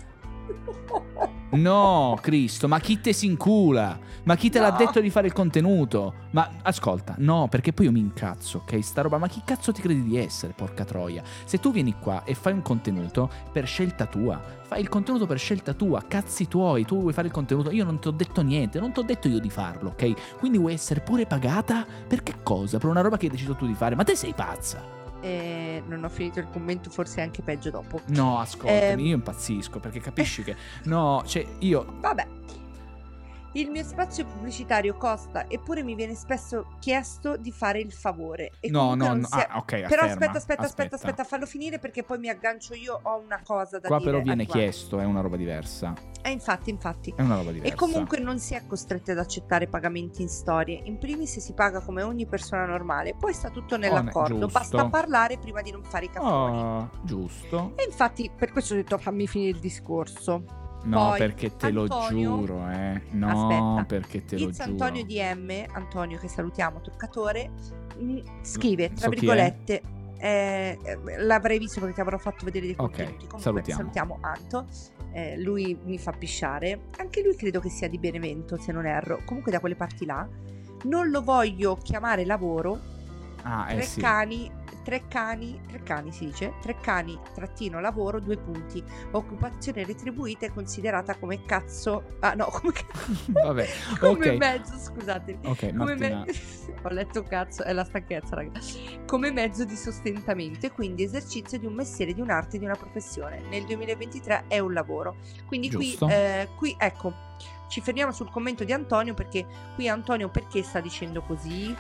No, Cristo, ma chi te si incula? Ma chi te l'ha No. detto di fare il contenuto? Ma ascolta, no, perché poi io mi incazzo, ok? Sta roba, ma chi cazzo ti credi di essere, porca troia? Se tu vieni qua e fai un contenuto per scelta tua, fai il contenuto per scelta tua, cazzi tuoi, tu vuoi fare il contenuto, io non ti ho detto niente, non ti ho detto io di farlo, ok? Quindi vuoi essere pure pagata? Per che cosa? Per una roba che hai deciso tu di fare? Ma te sei pazza? Eh, non ho finito il commento, forse anche peggio dopo. No, ascoltami, Ehm. io impazzisco perché capisci che... No, cioè io... Vabbè. Il mio spazio pubblicitario costa, eppure mi viene spesso chiesto di fare il favore. E no, no, non no. è- Ah, ok, Però afferma, aspetta, aspetta, aspetta, aspetta, fallo finire perché poi mi aggancio io, ho una cosa da Qua dire. però a viene riguardo. chiesto, è una roba diversa. Eh, infatti, infatti. È una roba diversa. E comunque non si è costretti ad accettare pagamenti in storie. In primis si paga come ogni persona normale, poi sta tutto nell'accordo. giusto. Basta parlare prima di non fare i caffoni. Oh, giusto. E infatti per questo ho detto fammi finire il discorso. No, Poi, perché te lo Antonio- giuro, eh. No, Aspetta. perché te lo Iz giuro. Antonio DM, Antonio che salutiamo, truccatore, mh, scrive tra So virgolette. eh, eh, l'avrei visto perché ti avrò fatto vedere dei Ok, contenuti. Comunque, salutiamo. salutiamo Anto. Eh, lui mi fa pisciare. Anche lui credo che sia di Benevento, se non erro. Comunque da quelle parti là. Non lo voglio chiamare lavoro. Ah, eh tre sì. cani, tre cani, tre cani si dice, tre cani trattino lavoro, due punti. Occupazione retribuita e considerata come cazzo. Ah no, come, Vabbè, come ok. mezzo, scusatemi. Ok, Come Martina. me- Ho letto cazzo, è la stanchezza, raga. Come mezzo di sostentamento e quindi esercizio di un mestiere, di un'arte, di una professione. Nel 2023 è un lavoro. Quindi qui, eh, qui, ecco, ci fermiamo sul commento di Antonio perché qui Antonio perché sta dicendo così?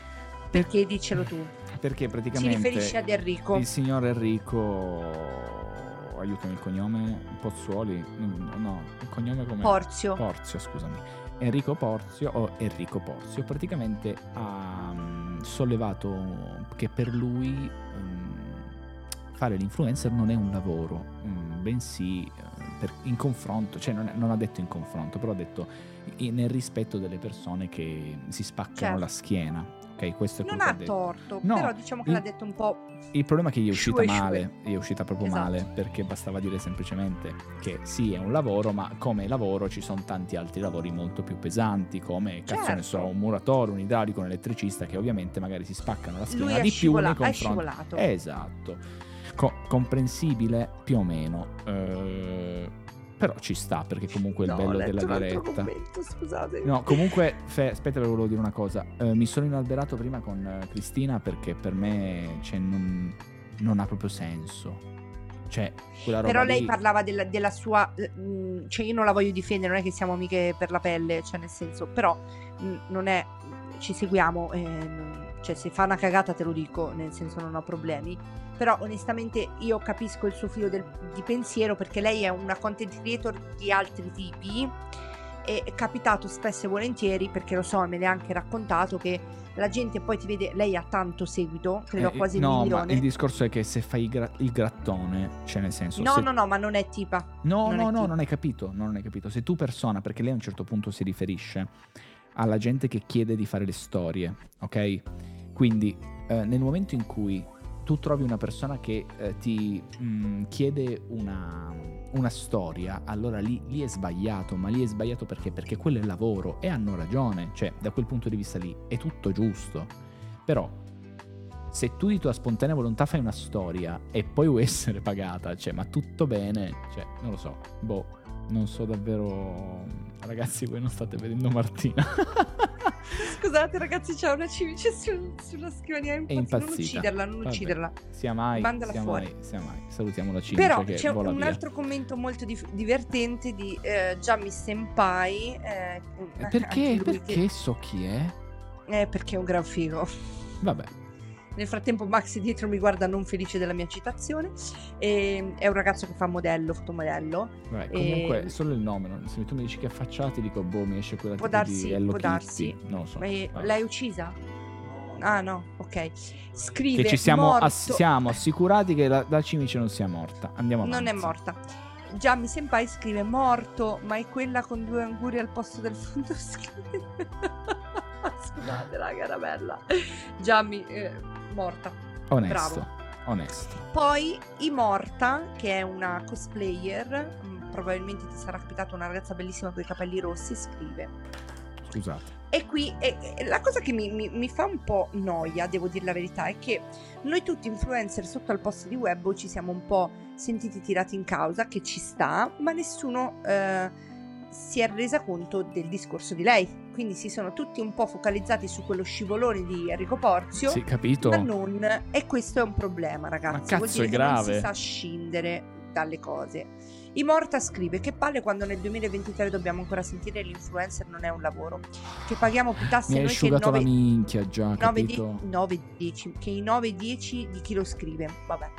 Perché dicelo tu. Perché Si praticamente riferisce ad Enrico. il signor Enrico aiutami il cognome Pozzuoli no, no, il cognome come Porzio. Porzio, scusami. Enrico Porzio o Enrico Porzio praticamente ha mm, sollevato che per lui mm, fare l'influencer non è un lavoro, mm, bensì eh, per- in confronto, cioè non, non ha detto in confronto, però ha detto nel rispetto delle persone che si spaccano Certo. la schiena. Ok, questo è Non quello ha che ha detto. torto, No, però diciamo che il- l'ha detto un po'. Il problema è che gli è uscita Shue, shue. male, gli è uscita proprio Esatto. male, perché bastava dire semplicemente che sì, è un lavoro, ma come lavoro ci sono tanti altri lavori molto più pesanti, come cazzo ne Certo. so, un muratore, un idraulico, un elettricista, che ovviamente magari si spaccano la schiena Lui di più nei confronti. scivolato. Esatto. Co- comprensibile più o meno. eh, però ci sta, perché comunque è il No, ho bello letto della diretta. commento, scusate. No, comunque, Fe, aspetta, volevo dire una cosa. Eh, mi sono inalberato prima con eh, Cristina perché per me cioè, non, non ha proprio senso. Cioè, quella roba Però lei lì- parlava della, della sua. eh, mh, cioè, io non la voglio difendere, non è che siamo amiche per la pelle, cioè, nel senso, però mh, non è. Ci seguiamo, eh, non- cioè, se fa una cagata te lo dico, nel senso, non ho problemi. Però, onestamente, io capisco il suo filo del- di pensiero perché lei è una content creator di altri tipi. E è capitato spesso e volentieri, perché lo so, me l'ha anche raccontato, che la gente poi ti vede, lei ha tanto seguito, credo Eh, quasi un no, ma milione. il discorso è che se fai il, gra- il grattone, cioè nel senso... No, se- no, no, ma non è tipa. No, Non no, no, tipo. non hai capito, non hai capito. Se tu persona, perché lei a un certo punto si riferisce alla gente che chiede di fare le storie, ok? Quindi eh, nel momento in cui tu trovi una persona che eh, ti mh, chiede una, una storia, allora lì, lì è sbagliato, ma lì è sbagliato perché? Perché quello è lavoro e hanno ragione, cioè da quel punto di vista lì è tutto giusto. Però se tu di tua spontanea volontà fai una storia e poi vuoi essere pagata, cioè, ma tutto bene, cioè, non lo so, boh, non so davvero. Ragazzi, voi non state vedendo Martina. Scusate ragazzi, c'è una cimice sul- sulla scrivania. È È impazzita. Non ucciderla, non Vabbè. ucciderla. sia mai, Mandala sia fuori. mai, sia mai. Salutiamo la cimice Però c'è un via. altro commento molto dif- divertente di eh, Gianni Senpai. eh, Perché? Perché che- so chi è? eh, perché è un gran figo. Vabbè, Nel frattempo Max dietro mi guarda non felice della mia citazione. E, è un ragazzo che fa modello, fotomodello. vabbè, E- comunque solo il nome. non- Se tu mi dici che affacciati, dico, boh, mi esce quella Può tipo darsi, di Hello può Kitty. darsi. Non so. Ma è- l'hai uccisa? Ah no, ok. Scrive Che ci siamo, ass- siamo assicurati che la, la cimice non sia morta. Andiamo avanti. Non è morta. Gianni Senpai scrive morto, ma è quella con due anguri al posto del fondo scrive. Scusate, raga, era bella. Gianni, eh, morta. Onesto. Bravo. Onesto. Poi Immorta, che è una cosplayer, mm, probabilmente ti sarà capitato una ragazza bellissima con i capelli rossi, scrive. Scusate. E qui e- e la cosa che mi, mi- mi fa un po' noia, devo dire la verità, è che noi tutti influencer sotto al posto di Webbo ci siamo un po' sentiti tirati in causa, che ci sta, ma nessuno eh, si è resa conto del discorso di lei. Quindi si sono tutti un po' focalizzati su quello scivolone di Enrico Porzio. Sì, capito? Ma non, e questo è un problema, ragazzi. Ma Vuol cazzo, dire è che non grave. si sa scindere dalle cose. Imorta scrive che palle quando nel 2023 dobbiamo ancora sentire l'influencer non è un lavoro. Che paghiamo più tasse Mi noi che asciugato 9, la minchia già, 9, capito? 9, 10, che i 9-10 di chi lo scrive. Vabbè.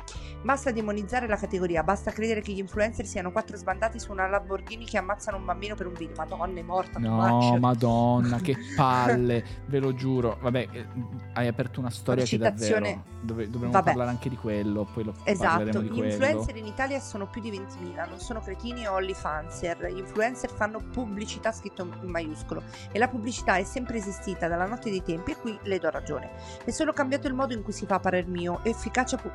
Basta demonizzare la categoria, basta credere che gli influencer siano quattro sbandati su una Lamborghini che ammazzano un bambino per un video. Madonna, è morta. No, madonna, che palle, ve lo giuro. Vabbè, eh, hai aperto una storia che citazione- davvero dove, dovremmo Vabbè. parlare anche di quello, poi lo Esatto, gli quello. influencer in Italia sono più di 20.000, non sono cretini o onlyfanser. Gli influencer fanno pubblicità scritto in maiuscolo e la pubblicità è sempre esistita dalla notte dei tempi e qui le do ragione. È solo cambiato il modo in cui si fa a parer mio. Efficacia pu-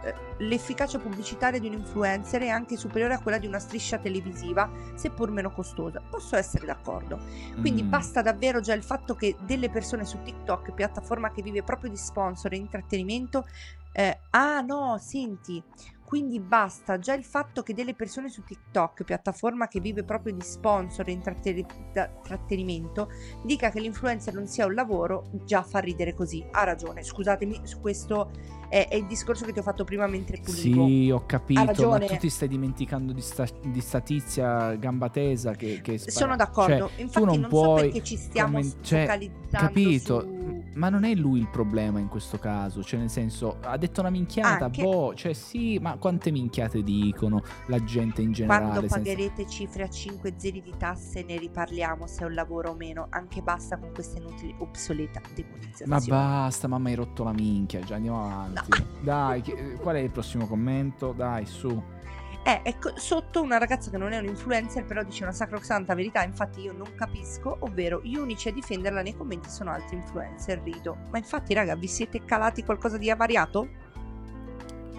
l'efficacia pubblicitaria di un influencer è anche superiore a quella di una striscia televisiva, seppur meno costosa. Posso essere d'accordo. Quindi Mm. basta davvero già il fatto che delle persone su TikTok, piattaforma che vive proprio di sponsor e intrattenimento, eh, ah no, senti, quindi basta già il fatto che delle persone su TikTok, piattaforma che vive proprio di sponsor e intrattenimento, dica che l'influencer non sia un lavoro, già fa ridere così. Ha ragione, scusatemi, su questo è, è il discorso che ti ho fatto prima mentre pulivo. Sì, ho capito, ma tu ti stai dimenticando di sta, di sta tizia gamba tesa che, che spara. Sono d'accordo, Cioè, infatti tu non, non, puoi so perché ci stiamo commen- cioè, capito, su... ma non è lui il problema in questo caso, cioè nel senso, ha detto una minchiata, Anche- boh, cioè sì, ma quante minchiate dicono la gente in generale? Quando senza- pagherete cifre a 5 zeri di tasse ne riparliamo se è un lavoro o meno, anche basta con questa inutile obsoleta demonizzazione. Ma basta, mamma hai rotto la minchia, già andiamo avanti. Dai, chi- qual è il prossimo commento? Dai, su. Eh, ecco, sotto una ragazza che non è un influencer però dice una sacrosanta verità, infatti io non capisco, ovvero gli unici a difenderla nei commenti sono altri influencer, rido. Ma infatti raga, vi siete calati qualcosa di avariato?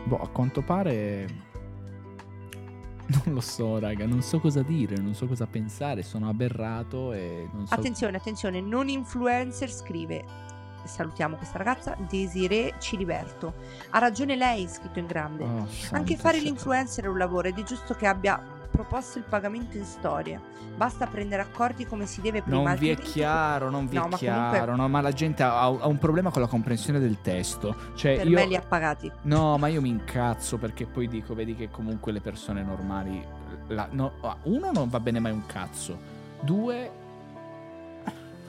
Boh, a quanto pare... Non lo so, raga, non so cosa dire, non so cosa pensare, sono aberrato e non so... Attenzione, attenzione, non influencer scrive, salutiamo questa ragazza, Desiree Ciliberto. Ha ragione lei, scritto in grande. Oh, Anche fare l'influencer è un lavoro ed è giusto che abbia proposto il pagamento in storia. Basta prendere accordi come si deve prima. Non vi è chiaro, non vi No, è ma chiaro, comunque- no, ma la gente ha, ha un problema con la comprensione del testo. Cioè, Per io... me li ha pagati. No, ma io mi incazzo perché poi dico, vedi che comunque le persone normali... la- no, uno, non va bene mai un cazzo. Due...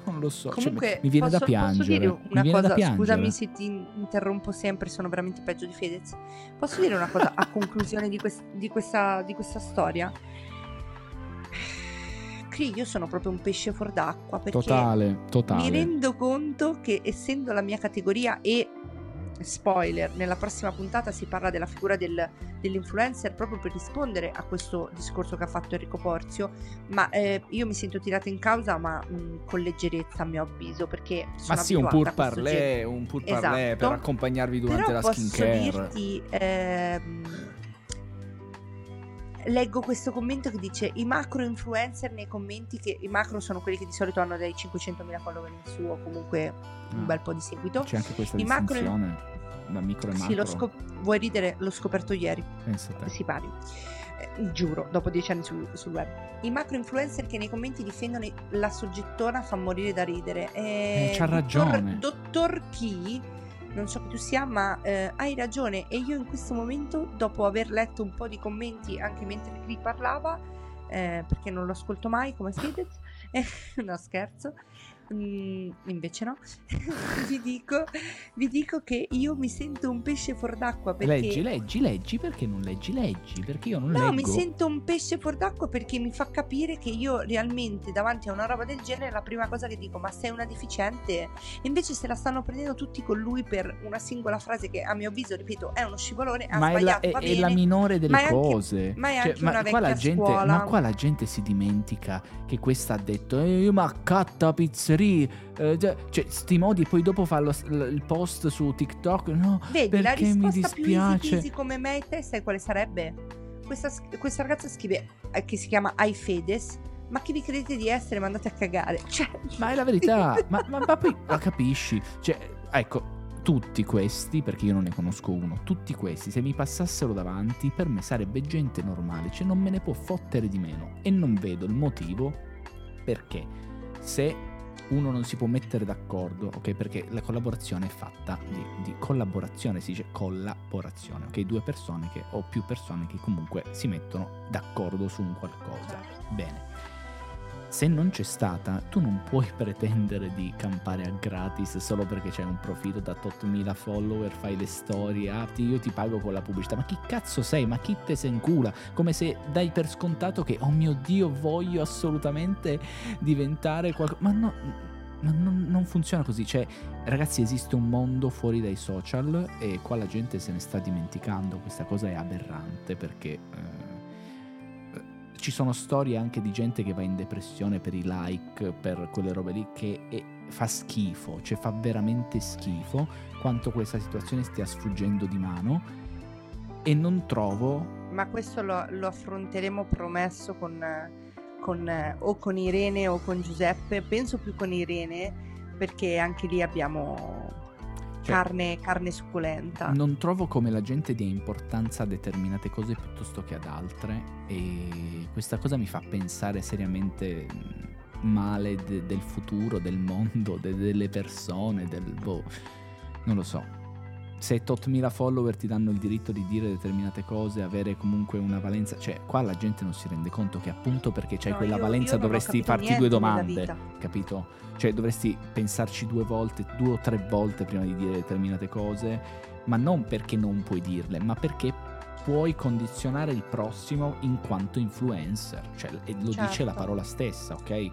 Non lo so, cioè, Comunque, mi, mi viene posso, da piangere. posso dire una cosa? Scusami se ti interrompo sempre, sono veramente peggio di Fedez. Posso dire una cosa a conclusione di, quest- di questa, di questa storia? Io sono proprio un pesce fuor d'acqua perché Totale, totale. mi rendo conto che essendo la mia categoria e spoiler, nella prossima puntata si parla della figura del- dell'influencer proprio per rispondere a questo discorso che ha fatto Enrico Porzio, ma eh, io mi sento tirata in causa ma mh, con leggerezza a mio avviso perché Ma sono sì, un pur parlé, un pur parlé Esatto. per accompagnarvi durante Però la posso skincare. dirti ehm, leggo questo commento che dice i macro influencer nei commenti che i macro sono quelli che di solito hanno dai 500.000 follower in su o comunque un Ah. bel po' di seguito C'è anche questa I macro- distinzione da micro e macro. sì, l'ho scop- vuoi ridere? L'ho scoperto ieri. Pensa te. Si pari. Eh, giuro, dopo dieci anni sul, sul web. I macro influencer che nei commenti difendono la soggettona fa morire da ridere. Eh, Eh, c'ha dottor- ragione. Dottor Chi, non so chi tu sia, ma eh, hai ragione. E io in questo momento, dopo aver letto un po' di commenti anche mentre Cri parlava, eh, perché non lo ascolto mai come Fedez, eh, no scherzo. Mm, invece no, vi, dico, vi dico che io mi sento un pesce fuor d'acqua perché Leggi, leggi, leggi, perché non leggi? Leggi, perché io non No, leggo. mi sento un pesce fuor d'acqua perché mi fa capire che io realmente davanti a una roba del genere la prima cosa che dico ma sei una deficiente invece se la stanno prendendo tutti con lui per una singola frase che a mio avviso, ripeto, è uno scivolone, ha ma è la, sbagliato, è- va è la bene. minore delle ma anche- cose. ma è Cioè, anche una qua la gente, scuola. ma qua la gente si dimentica che questa ha detto eh, ma catta pizzeria eh, già- cioè sti modi poi dopo fa lo- l- il post su TikTok no Vedi, la perché mi risposta più easy dispiace come me e te sai quale sarebbe? Questa, questa ragazza scrive eh, che si chiama iFedes ma chi vi credete di essere? Mandate a cagare. Cioè, ma è la verità ma, ma- ma poi la capisci cioè ecco tutti questi, perché io non ne conosco uno, tutti questi, se mi passassero davanti, per me sarebbe gente normale, cioè non me ne può fottere di meno. E non vedo il motivo perché se uno non si può mettere d'accordo, ok? Perché la collaborazione è fatta di, di collaborazione, si dice collaborazione, ok? Due persone che, o più persone che comunque si mettono d'accordo su un qualcosa. Bene. Se non c'è stata, tu non puoi pretendere di campare a gratis solo perché c'è un profilo da 8000 follower, fai le storie, ah, ti- io ti pago con la pubblicità. Ma chi cazzo sei? Ma chi te se incula? Come se dai per scontato che, oh mio Dio, voglio assolutamente diventare qualcosa. Ma no, ma non, non funziona così. Cioè, ragazzi, esiste un mondo fuori dai social e qua la gente se ne sta dimenticando. Questa cosa è aberrante perché. eh, ci sono storie anche di gente che va in depressione per i like, per quelle robe lì, che è- fa schifo, cioè fa veramente schifo quanto questa situazione stia sfuggendo di mano e non trovo Ma questo lo, lo affronteremo promesso con, con, o con Irene o con Giuseppe. Penso più con Irene perché anche lì abbiamo Carne, carne succulenta. Non trovo come la gente dia importanza a determinate cose piuttosto che ad altre e questa cosa mi fa pensare seriamente mh, male de- del futuro, del mondo, de- delle persone, del boh, non lo so. Se 8000 follower ti danno il diritto di dire determinate cose, avere comunque una valenza, cioè qua la gente non si rende conto che appunto perché c'hai No, quella io- valenza io dovresti farti due domande, capito? Cioè dovresti pensarci due volte, due o tre volte prima di dire determinate cose, ma non perché non puoi dirle, ma perché puoi condizionare il prossimo in quanto influencer, cioè e lo dice Certo. la parola stessa, ok?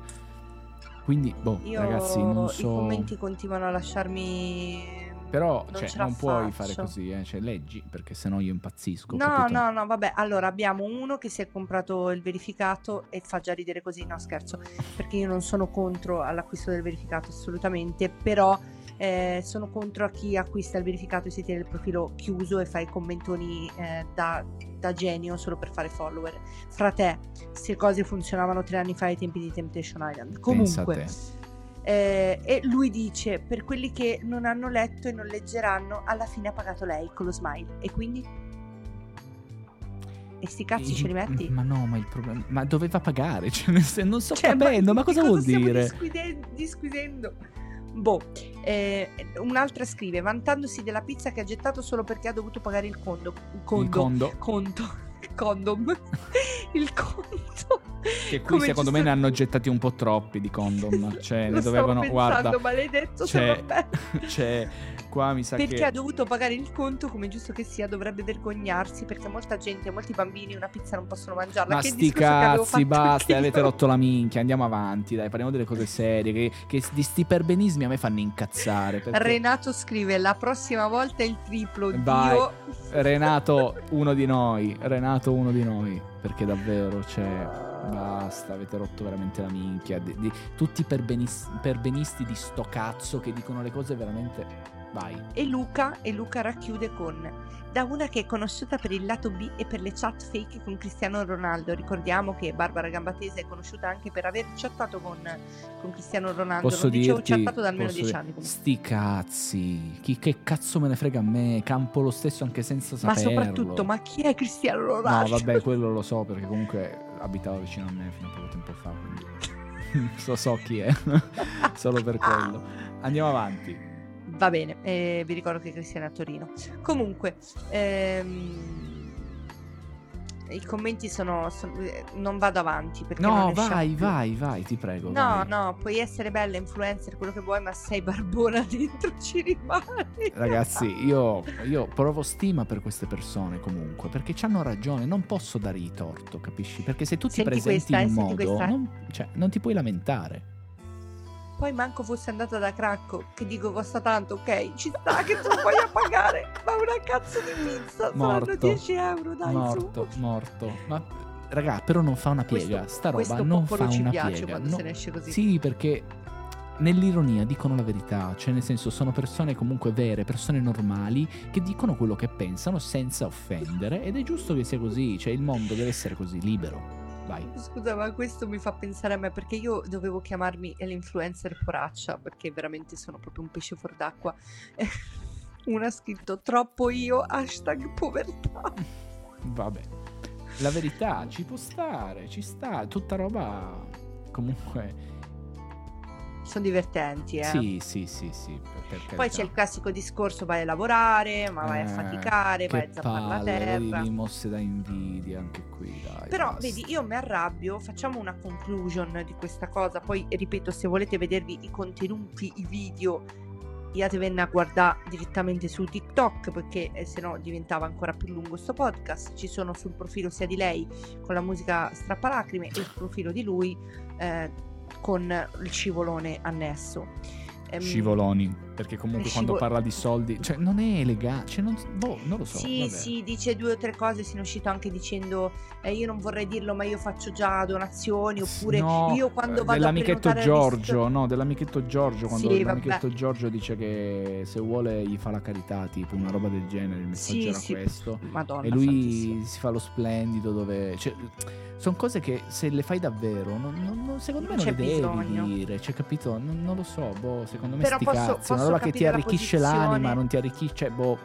Quindi, boh, Io ragazzi, non so... i commenti continuano a lasciarmi Però non cioè, non puoi fare così, eh? cioè, leggi, perché sennò io impazzisco. No, capito? no, no, vabbè, allora abbiamo uno che si è comprato il verificato e fa già ridere così, no scherzo, perché io non sono contro all'acquisto del verificato assolutamente, però eh, sono contro a chi acquista il verificato e si tiene il profilo chiuso e fa i commentoni eh, da, da genio solo per fare follower. Fra te, queste cose funzionavano tre anni fa ai tempi di Temptation Island. Comunque. Eh, e lui dice, per quelli che non hanno letto e non leggeranno, alla fine ha pagato lei con lo smile. E quindi... E sti cazzi ce li metti? Ma no, ma il problema. Ma doveva pagare. Cioè, non sto Cioè, capendo, ma, di cosa vuol stiamo dire? discutendo? Boh, eh, un'altra scrive, vantandosi della pizza che ha gettato solo perché ha dovuto pagare il condo. Il Condo. condo. Conto. Condom. il conto. Che qui Come secondo me ne hanno gettati un po' troppi di condom. Cioè, ne dovevano. pensando, Guarda, maledetto, cioè, sono vabbè. cioè, qua mi sa Perché che. ha dovuto pagare il conto, come giusto che sia, dovrebbe vergognarsi perché molta gente, molti bambini una pizza non possono mangiarla. Ma che sti cazzi, basta, avete rotto la minchia, andiamo avanti, dai, parliamo delle cose serie, che, che di sti perbenismi a me fanno incazzare. perché- Renato scrive: La prossima volta è il triplo. Vai. Dio. Renato, uno di noi, Renato, uno di noi, perché davvero, cioè, basta, avete rotto veramente la minchia. Di, di- tutti i perbenis- perbenisti di sto cazzo che dicono le cose veramente... Vai. E Luca, e Luca racchiude con da una che è conosciuta per il lato B e per le chat fake con Cristiano Ronaldo. Ricordiamo che Barbara Gambatese è conosciuta anche per aver chattato con, con Cristiano Ronaldo. Posso non dicevo dirti... chattato da almeno posso 10 dire- anni. comunque. Sti cazzi, chi che cazzo me ne frega a me, campo lo stesso anche senza Ma saperlo. soprattutto, ma chi è Cristiano No, Ronaldo? vabbè, quello lo so perché comunque abitava vicino a me fino a poco tempo fa, quindi so, so chi è, solo per quello. Andiamo avanti. Va bene, eh, vi ricordo che Cristiano è a Torino. Comunque, ehm, i commenti sono, sono- eh, Non vado avanti perché No, vai, vai, vai, ti prego. No, vai. no, puoi essere bella, influencer, quello che vuoi, ma sei barbona dentro ci rimani. Ragazzi, io, io provo stima per queste persone comunque, perché hanno ragione, non posso dargli torto, capisci? Perché se tu ti Senti presenti questa, eh, in senti modo, non, cioè, non ti puoi lamentare. Poi manco fosse andata da Cracco, che dico costa tanto, ok, ci sta che tu puoi a pagare, ma una cazzo di pizza, saranno Morto. 10 euro, dai morto, su. morto. Ma raga, però non fa una piega, Questo- sta roba non fa ci una piace piega. quando no- se ne esce così. Sì, perché nell'ironia dicono la verità, cioè nel senso sono persone comunque vere, persone normali che dicono quello che pensano senza offendere ed è giusto che sia così, cioè il mondo deve essere così libero. Vai. Scusa, ma questo mi fa pensare a me perché io dovevo chiamarmi l'influencer poraccia perché veramente sono proprio un pesce fuor d'acqua. Una ha scritto troppo io, hashtag povertà. Vabbè. La verità ci può stare, ci sta, tutta roba comunque Sono divertenti, eh. Sì, sì, sì, sì, Poi c'è il classico discorso, vai a lavorare, ma vai a Eh, faticare, vai a zappare la terra. vedi, mosse da invidia anche qui, dai. Però basta. vedi, io mi arrabbio, facciamo una conclusion di questa cosa, poi ripeto, se volete vedervi i contenuti, i video, andatevene a guardare direttamente su TikTok perché eh, se no diventava ancora più lungo sto podcast. Ci sono sul profilo sia di lei con la musica strappalacrime e il profilo di lui eh, con il scivolone annesso. Ehm, Scivoloni, perché comunque quando Scivol- parla di soldi, cioè non è elegante, cioè non, boh, non lo so. Sì, vabbè. sì, dice due o tre cose, è uscito anche dicendo eh, io non vorrei dirlo ma io faccio già donazioni oppure No, io quando vado a dell'amichetto al Giorgio, ristorante- no, dell'amichetto Giorgio, quando Sì, l'amichetto vabbè. Giorgio dice che se vuole gli fa la carità, tipo una roba del genere, il messaggio Sì, era sì, questo. Madonna, E lui santissima. si fa lo splendido dove... Cioè, sono cose che se le fai davvero, non- non- secondo me non c'è le devi bisogno. dire, cioè capito? Non, non lo so, boh, secondo me Però sti posso- cazzi, posso roba che ti la arricchisce posizione. l'anima, non ti arricchisce, boh,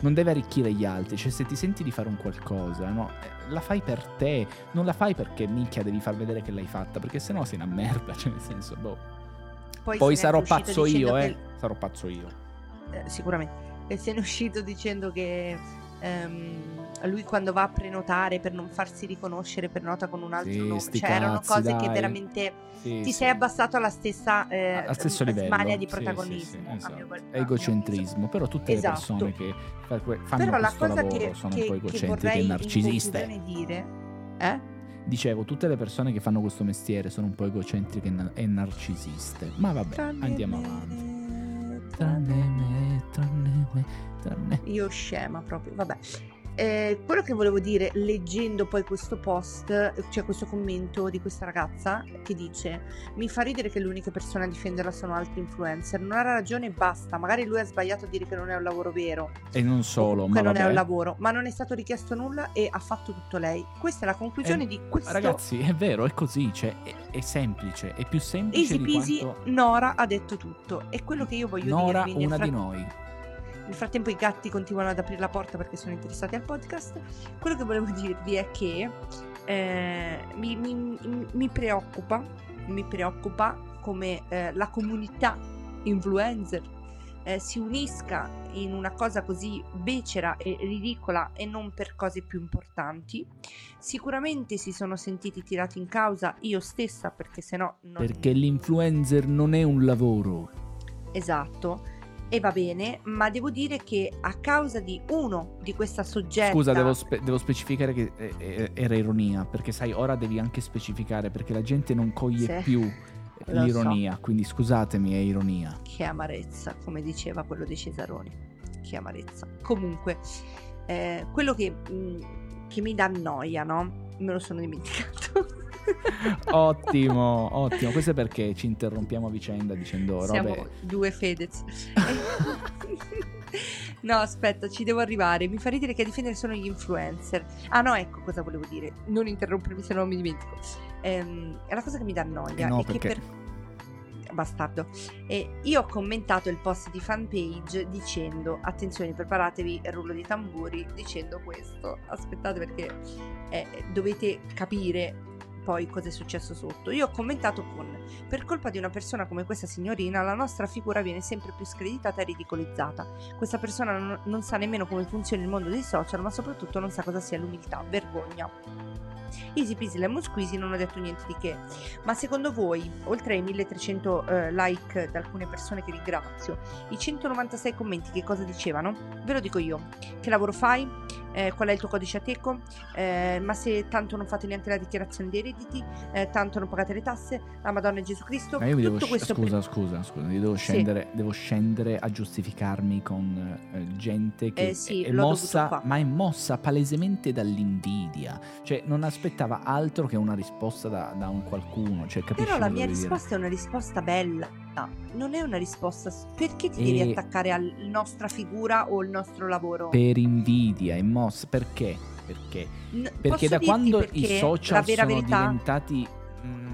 non deve arricchire gli altri, cioè se ti senti di fare un qualcosa, no? Eh, La fai per te, non la fai perché minchia devi far vedere che l'hai fatta, perché sennò sei una merda, cioè nel senso, boh. Poi, Poi sarò pazzo io, che- eh, sarò pazzo io. eh, sicuramente. E se ne è uscito dicendo che ehm, lui quando va a prenotare per non farsi riconoscere prenota con un altro Sì, nome. Cioè, erano cazzi, cose che dai. veramente Sì, ti sì. sei abbassato alla stessa eh, al stesso livello smania di protagonismo. esatto. mio- a mio egocentrismo però tutte Esatto. le persone che fanno Però la questo cosa che, sono che- un po' che egocentriche e narcisiste dire eh? dicevo tutte le persone che fanno questo mestiere sono un po' egocentriche e na- narcisiste ma vabbè andiamo avanti tranne me tranne me tranne Io scema proprio, vabbè. Eh, quello che volevo dire leggendo poi questo post, cioè questo commento di questa ragazza che dice mi fa ridere che le uniche persone a difenderla sono altri influencer, non ha ragione basta, magari lui ha sbagliato a dire che non è un lavoro vero, e non solo ma non è un vabbè lavoro, ma non è stato richiesto nulla e ha fatto tutto lei. Questa è la conclusione Eh, di questo ragazzi è vero è così cioè è, è semplice. È più semplice Easy di peasy, quanto Nora ha detto tutto. E quello che io voglio Nora dirvi nel una fra- di noi nel frattempo i gatti continuano ad aprire la porta perché sono interessati al podcast. Quello che volevo dirvi è che eh, mi, mi- mi preoccupa, mi preoccupa come eh, la comunità influencer eh, si unisca in una cosa così becera e ridicola e non per cose più importanti. Sicuramente si sono sentiti tirati in causa io stessa perché se no non... Perché l'influencer non è un lavoro. Esatto. E va bene, ma devo dire che a causa di uno di questa soggetta... Scusa, devo, spe- devo specificare che eh, eh, era ironia, perché sai, ora devi anche specificare, perché la gente non coglie Sì, più lo l'ironia, quindi scusatemi, è ironia. Che amarezza, come diceva quello dei Cesaroni. Che amarezza. Comunque, eh, quello che, mh, che mi dà noia, no? Me lo sono dimenticato. Ottimo, ottimo. Questo è perché ci interrompiamo a vicenda dicendo Siamo robe. due Fedez. no, aspetta, ci devo arrivare. Mi fa ridere che a difendere sono gli influencer. Ah no, ecco cosa volevo dire. Non interrompermi se no mi dimentico. Ehm, è la cosa che mi dà noia. Eh no, è che perché- per... Bastardo. E io ho commentato il post di fanpage dicendo attenzione preparatevi rullo di tamburi dicendo questo aspettate perché eh, dovete capire poi cosa è successo sotto io ho commentato con per colpa di una persona come questa signorina la nostra figura viene sempre più screditata e ridicolizzata questa persona non, non sa nemmeno come funziona il mondo dei social ma soprattutto non sa cosa sia l'umiltà vergogna Easy peasy lemon squeezy non ho detto niente di che ma secondo voi, oltre ai 1300 eh, like da alcune persone che ringrazio, i 196 commenti che cosa dicevano? Ve lo dico io. Che lavoro fai? Eh, qual è il tuo codice ateco? Eh, ma se tanto non fate neanche la dichiarazione dei redditi, eh, tanto non pagate le tasse, la Madonna e Gesù Cristo. Ma io mi devo sc- questo scusa, scusa, scusa, io devo Sì. scendere, devo scendere a giustificarmi con eh, gente che Eh sì, è, è mossa, ma è mossa palesemente dall'invidia. Cioè, non aspettava altro che una risposta da, da un qualcuno. Cioè, capisci Però la mia voglio dire? risposta è una risposta bella. Non è una risposta. Perché ti devi E- attaccare alla nostra figura o il nostro lavoro? Per invidia, è mossa. Perché? Perché? N- Perché da quando perché i social sono verità diventati mh,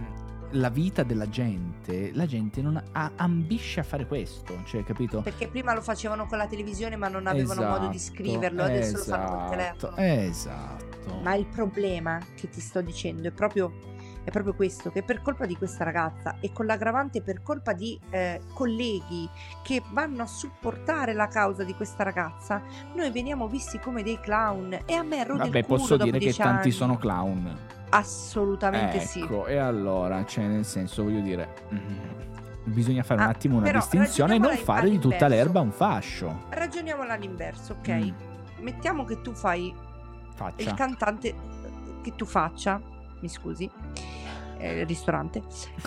la vita della gente, la gente non ha- ambisce a fare questo. Cioè, capito? Perché prima lo facevano con la televisione ma non avevano modo di Esatto, scriverlo, adesso lo fanno col esatto, telefono. Esatto. Ma il problema che ti sto dicendo è proprio, è proprio questo, che per colpa di questa ragazza e con l'aggravante per colpa di eh, colleghi che vanno a supportare la causa di questa ragazza, noi veniamo visti come dei clown e a me rode Vabbè, il posso dire che dieci tanti anni. sono clown. Assolutamente sì. Ecco, e allora, cioè, nel senso, voglio dire, mm, bisogna fare un Ah, attimo una distinzione e non fare di tutta l'erba un fascio. Ragioniamola all'inverso, ok? Mm. Mettiamo che tu fai il Faccia. cantante che tu faccia, mi scusi, eh, il ristorante,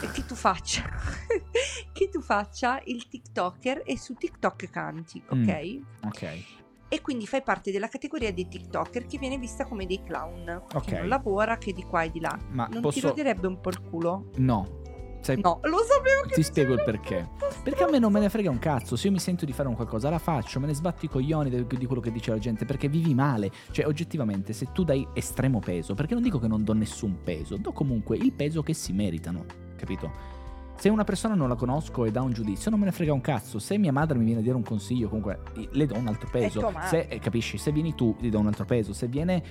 eh, che tu faccia, che tu faccia il TikToker e su TikTok canti, ok? Mm. Ok. E quindi fai parte della categoria dei TikToker che viene vista come dei clown, Ok. che non lavora, che di qua e di là. Ma Non ti posso... roderebbe un po' il culo? No. Sai, No, lo sapevo che Ti spiego il perché. Perché a me non me ne frega un cazzo. Se io mi sento di fare un qualcosa, la faccio, me ne sbatto i coglioni di quello che dice la gente. Perché vivi male. Cioè, oggettivamente, se tu dai estremo peso, perché non dico che non do nessun peso, do comunque il peso che si meritano. Capito? Se una persona non la conosco e dà un giudizio, non me ne frega un cazzo. Se mia madre mi viene a dire un consiglio, comunque le do un altro peso. tua madre. Se, eh, capisci? Se vieni tu, gli do un altro peso. Se viene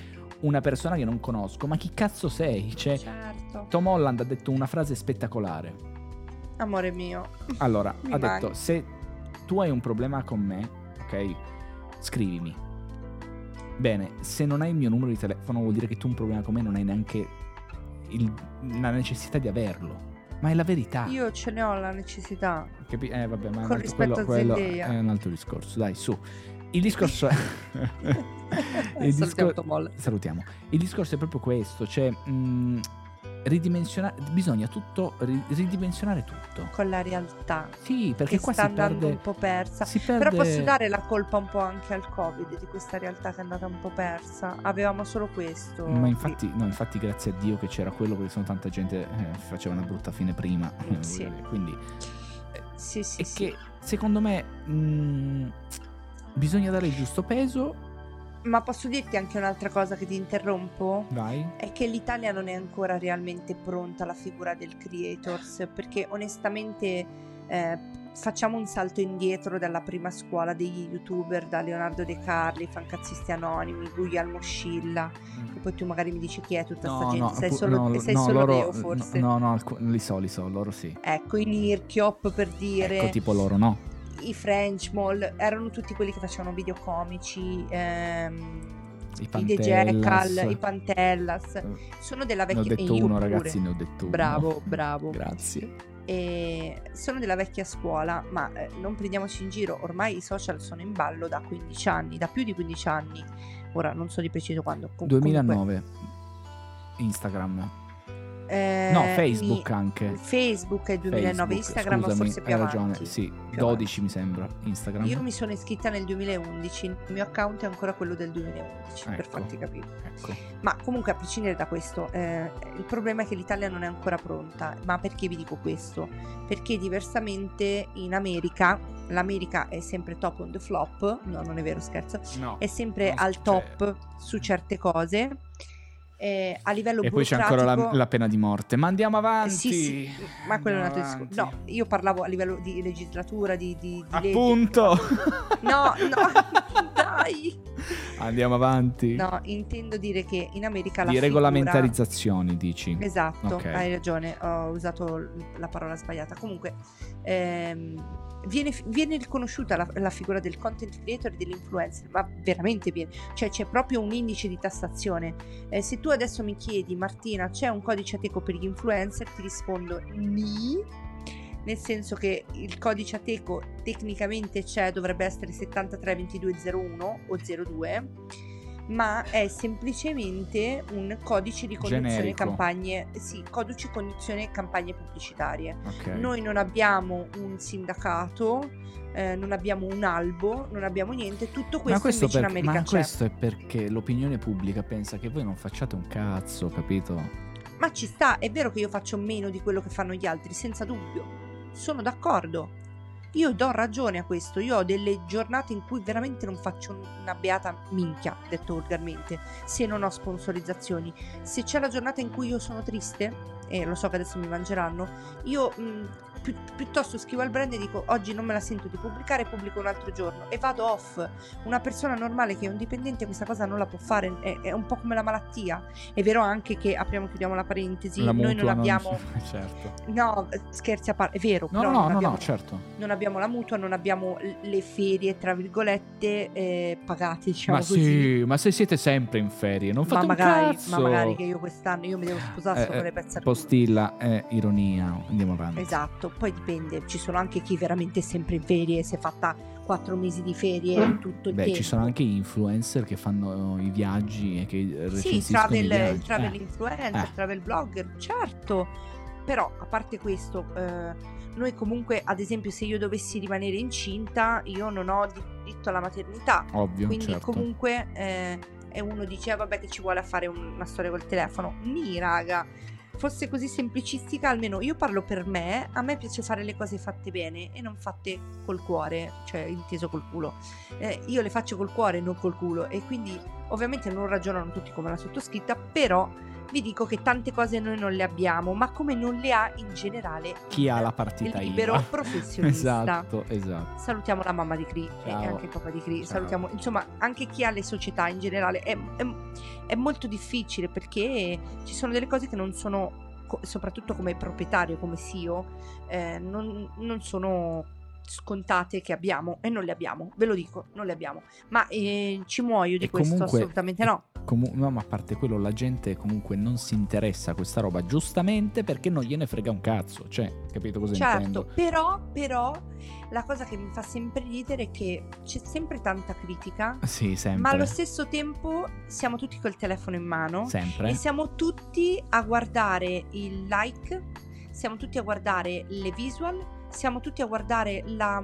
una persona che non conosco, ma chi cazzo sei? Cioè, Certo, Tom Holland ha detto una frase spettacolare. amore mio. Allora, Mi ha manca. detto, se tu hai un problema con me, ok, scrivimi. Bene, se non hai il mio numero di telefono vuol dire che tu un problema con me non hai neanche il- la necessità di averlo. Ma è la verità. Io ce ne ho la necessità. Capi- eh, vabbè, ma è un Con altro- rispetto quello, a quello è un altro discorso. Dai, su. Il discorso è... il Salutiamo discor- Holland. Salutiamo. Il discorso è proprio questo, cioè... mh, ridimensionare... Bisogna tutto... ri- ridimensionare tutto. Con la realtà. Sì, perché qua sta si andando perde... un po' persa. Perde... Però posso dare la colpa un po' anche al Covid di questa realtà che è andata un po' persa. Avevamo solo questo. Ma infatti, no, infatti grazie a Dio che c'era quello perché sennò tanta gente eh, faceva una brutta fine prima. eh, Sì. Quindi Sì, sì, è sì. che secondo me mh, bisogna dare il giusto peso. Ma posso dirti anche un'altra cosa che ti interrompo? Vai. È che l'Italia non è ancora realmente pronta alla figura del creators perché onestamente eh, facciamo un salto indietro dalla prima scuola degli youtuber, da Leonardo De Carli, Fancazzisti Anonimi, Guglielmo Scilla, e poi tu magari mi dici chi è tutta sta gente, sei solo, no, sei no, solo loro, Deo forse. No, no, alcu- li so, li so, loro sì. Ecco, i Nirchiop per dire, Ecco, tipo loro no. I French Mall, erano tutti quelli che facevano video comici, ehm, I i The Pantellas. Jackal, i Pantellas, Eh, sono della Ne ho vecchia... detto uno, pure. ragazzi, ne ho detto uno. Bravo, bravo. Grazie. e sono della vecchia scuola, ma eh, non prendiamoci in giro, ormai i social sono in ballo da 15 anni, da più di 15 anni. Ora non so di preciso quando. com- 2009. Instagram. Eh, No, Facebook mi- anche. Facebook è 2009, Facebook, Instagram scusami, forse più avanti. ragione. Sì, più 12 mi sembra. Instagram. Io mi sono iscritta nel 2011, il mio account è ancora quello del 2011, per Ecco. farti capire. Ecco. Ma comunque a prescindere da questo, eh, il problema è che l'Italia non è ancora pronta. Ma perché vi dico questo? Perché diversamente in America, l'America è sempre top on the flop, no non è vero scherzo, No. è sempre al top su certe cose. Eh, a livello E poi c'è ancora la, burocratico- la pena di morte. Ma andiamo avanti. Sì, sì, ma quello è un altro Andiamo discorso. No, io parlavo a livello di legislatura, di, di, di. Appunto. No, no, dai. Andiamo avanti. No, intendo dire che in America la di figura- regolamentarizzazioni, dici. Esatto, Ok. hai ragione, ho usato la parola sbagliata. Comunque, ehm, viene, viene riconosciuta la, la figura del content creator e dell'influencer, ma veramente viene. Cioè c'è proprio un indice di tassazione. Eh, se tu adesso mi chiedi, Martina, c'è un codice Ateco per gli influencer? Ti rispondo ni. Nel senso che il codice Ateco tecnicamente c'è, dovrebbe essere 732201 o 02 ma è semplicemente un codice di conduzione campagne, sì, codice di conduzione campagne pubblicitarie. Ok. Noi non abbiamo un sindacato, eh, non abbiamo un albo, non abbiamo niente, tutto questo, ma questo, invece in America ma c'è. questo è perché l'opinione pubblica pensa che voi non facciate un cazzo, capito? Ma ci sta, è vero che io faccio meno di quello che fanno gli altri, senza dubbio. Sono d'accordo. Io do ragione a questo. Io ho delle giornate in cui veramente non faccio una beata minchia, detto volgarmente, se non ho sponsorizzazioni. Se c'è la giornata in cui io sono triste, e lo so che adesso mi mangeranno, io mh, pi- piuttosto scrivo al brand e dico oggi non me la sento di pubblicare, pubblico un altro giorno e vado off. Una persona normale che è un dipendente questa cosa non la può fare, è, è un po' come la malattia. È vero anche che apriamo e chiudiamo la parentesi, La noi non abbiamo certo. No, scherzi a parte, è vero, No, no, non, no, abbiamo, no, certo. non abbiamo la mutua, non abbiamo le ferie, tra virgolette, eh, pagate, diciamo ma così. sì, ma se siete sempre in ferie, non fate ma magari, cazzo. ma magari che io quest'anno io mi devo sposare Eh, solo con le eh, pezze. Postilla è ironia, andiamo avanti. Esatto, poi dipende, ci sono anche chi veramente è sempre in ferie, si è fatta quattro mesi di ferie tutto il Beh, tempo. ci sono anche influencer che fanno i viaggi e che Sì, travel, il travel Eh, influencer, eh. travel blogger, certo. Però, a parte questo, eh, noi comunque, ad esempio, se io dovessi rimanere incinta, io non ho diritto alla maternità. ovvio, Quindi certo. comunque eh, e uno dice "Ah, vabbè che ci vuole a fare un- una storia col telefono. Ni raga, fosse così semplicistica almeno io parlo per me, a me piace fare le cose fatte bene e non fatte col cuore, cioè inteso col culo. Eh, io le faccio col cuore, non col culo e quindi ovviamente non ragionano tutti come la sottoscritta, però vi dico che tante cose noi non le abbiamo, ma come non le ha in generale Chi ha la partita il libero IVA. professionista. esatto, esatto. Salutiamo la mamma di Cri e anche il papà di Cri. Ciao. Salutiamo, insomma, anche chi ha le società in generale. È, è- è molto difficile perché ci sono delle cose che non sono, soprattutto come proprietario, come CEO, eh, non, non sono scontate che abbiamo e non le abbiamo, ve lo dico, non le abbiamo. Ma eh, ci muoio di E questo? comunque- Assolutamente no. Comu- no, ma a parte quello, la gente comunque non si interessa a questa roba, giustamente perché non gliene frega un cazzo. Cioè, capito cosa Certo, intendo? però, però la cosa che mi fa sempre ridere è che c'è sempre tanta critica Sì, sempre. Ma allo stesso tempo siamo tutti col telefono in mano Sempre. e siamo tutti a guardare il like, siamo tutti a guardare le visual, siamo tutti a guardare la,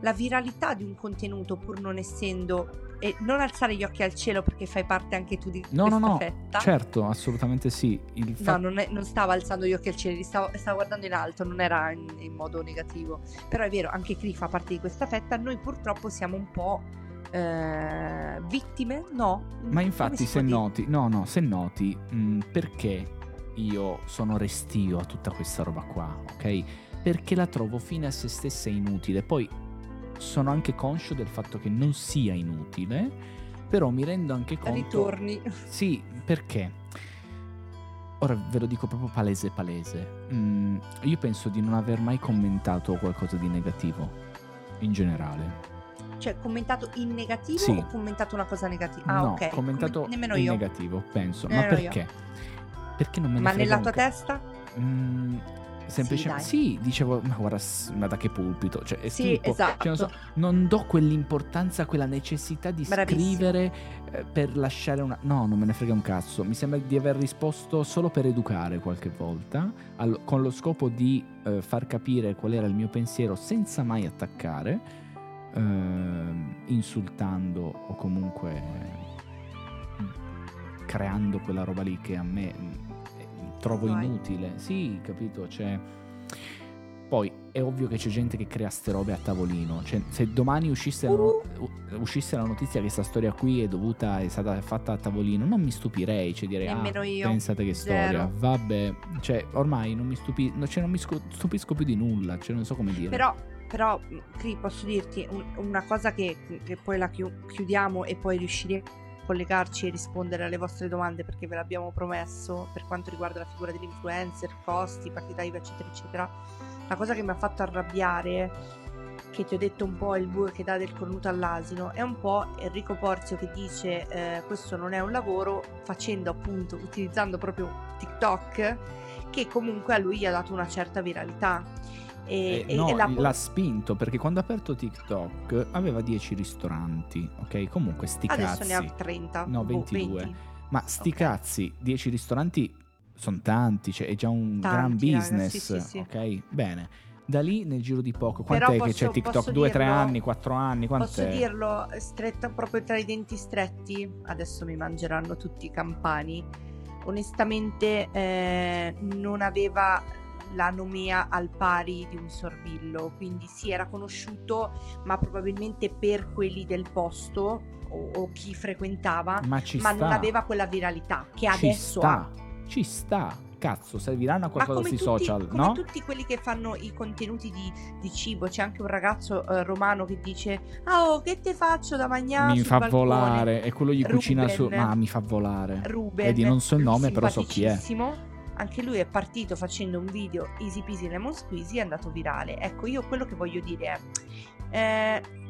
la viralità di un contenuto pur non essendo... E non alzare gli occhi al cielo perché fai parte anche tu di No, no, questa no, fetta. certo, assolutamente sì. Il No, fa- non, è- non stava alzando gli occhi al cielo, li stavo, stavo guardando in alto, non era in, in modo negativo. Però è vero, anche Cri fa parte di questa fetta. Noi purtroppo siamo un po' eh, vittime, no? Ma infatti, se dire? noti, no, no, se noti, mh, perché io sono restio a tutta questa roba qua, ok? perché la trovo fine a se stessa inutile. Poi sono anche conscio del fatto che non sia inutile, però mi rendo anche conto... Ritorni. Sì, perché? Ora ve lo dico proprio palese palese. Mm, io penso di non aver mai commentato qualcosa di negativo, in generale. Cioè, commentato in negativo Sì. o commentato una cosa negativa? Ah, no, ok. commentato Come- nemmeno in io. negativo, penso. Nemmeno Ma io. perché? Perché non me ne Ma nella tua ca- testa? Mm, semplicemente sì, dai. dicevo, ma guarda, ma da che pulpito? Cioè, è Sì, schifo. esatto. Cioè, non, so, non do quell'importanza, quella necessità di Bravissimo. scrivere eh, per lasciare una. No, non me ne frega un cazzo. Mi sembra di aver risposto solo per educare qualche volta, al- con lo scopo di eh, far capire qual era il mio pensiero senza mai attaccare, ehm, insultando o comunque mm, creando quella roba lì che a me mm, eh, trovo Vai. inutile. Sì, capito? Cioè. Poi è ovvio che c'è gente che crea ste robe a tavolino. Cioè, se domani uscisse la, no- u- uscisse la notizia che questa storia qui è dovuta, è stata fatta a tavolino, non mi stupirei. Cioè, direi, Nemmeno ah, io. pensate che Zero. storia. Vabbè, cioè, ormai non mi, stupi- no, cioè, non mi stupisco più di nulla. Cioè, non so come dire. Però, però, Cri, posso dirti un- una cosa che, che poi la chiu- chiudiamo e poi riusciremo collegarci e rispondere alle vostre domande perché ve l'abbiamo promesso per quanto riguarda la figura dell'influencer, costi, partita IVA, eccetera, eccetera. La cosa che mi ha fatto arrabbiare, che ti ho detto un po' il bue che dà del cornuto all'asino, è un po' Enrico Porzio che dice eh, questo non è un lavoro, facendo appunto, utilizzando proprio TikTok, che comunque a lui gli ha dato una certa viralità. E, Eh, e- no, e la- l'ha spinto perché quando ha aperto TikTok aveva 10 ristoranti, ok? Comunque sti adesso cazzi. ne ha 30. No, boh, 22. 20. Ma sti Ok. cazzi, 10 ristoranti sono tanti, cioè è già un Tanti, gran business, sì, sì, sì. ok? Bene. Da lì nel giro di poco, Però quant'è che posso- c'è TikTok? posso 2, 3 dirlo- anni, 4 anni, quant'è? Posso dirlo stretta proprio tra i denti stretti? Adesso mi mangeranno tutti i campani. Onestamente eh, non aveva la nomea al pari di un sorbillo, quindi sì, era conosciuto, ma probabilmente per quelli del posto o, o chi frequentava, Ma ci ma non aveva quella viralità che ci adesso sta. ha. Ci sta. Cazzo, serviranno a qualcosa sui tutti, social, come no? tutti quelli che fanno i contenuti di, di cibo, c'è anche un ragazzo eh, romano che dice: Ah, oh, che te faccio da mangiare? mi fa balcone?" volare e quello gli cucina su Ruben. ma mi fa volare Ruben, vedi non so il nome però so chi è. Anche lui è partito facendo un video easy peasy lemon squeezy e è andato virale. Ecco, io quello che voglio dire è eh,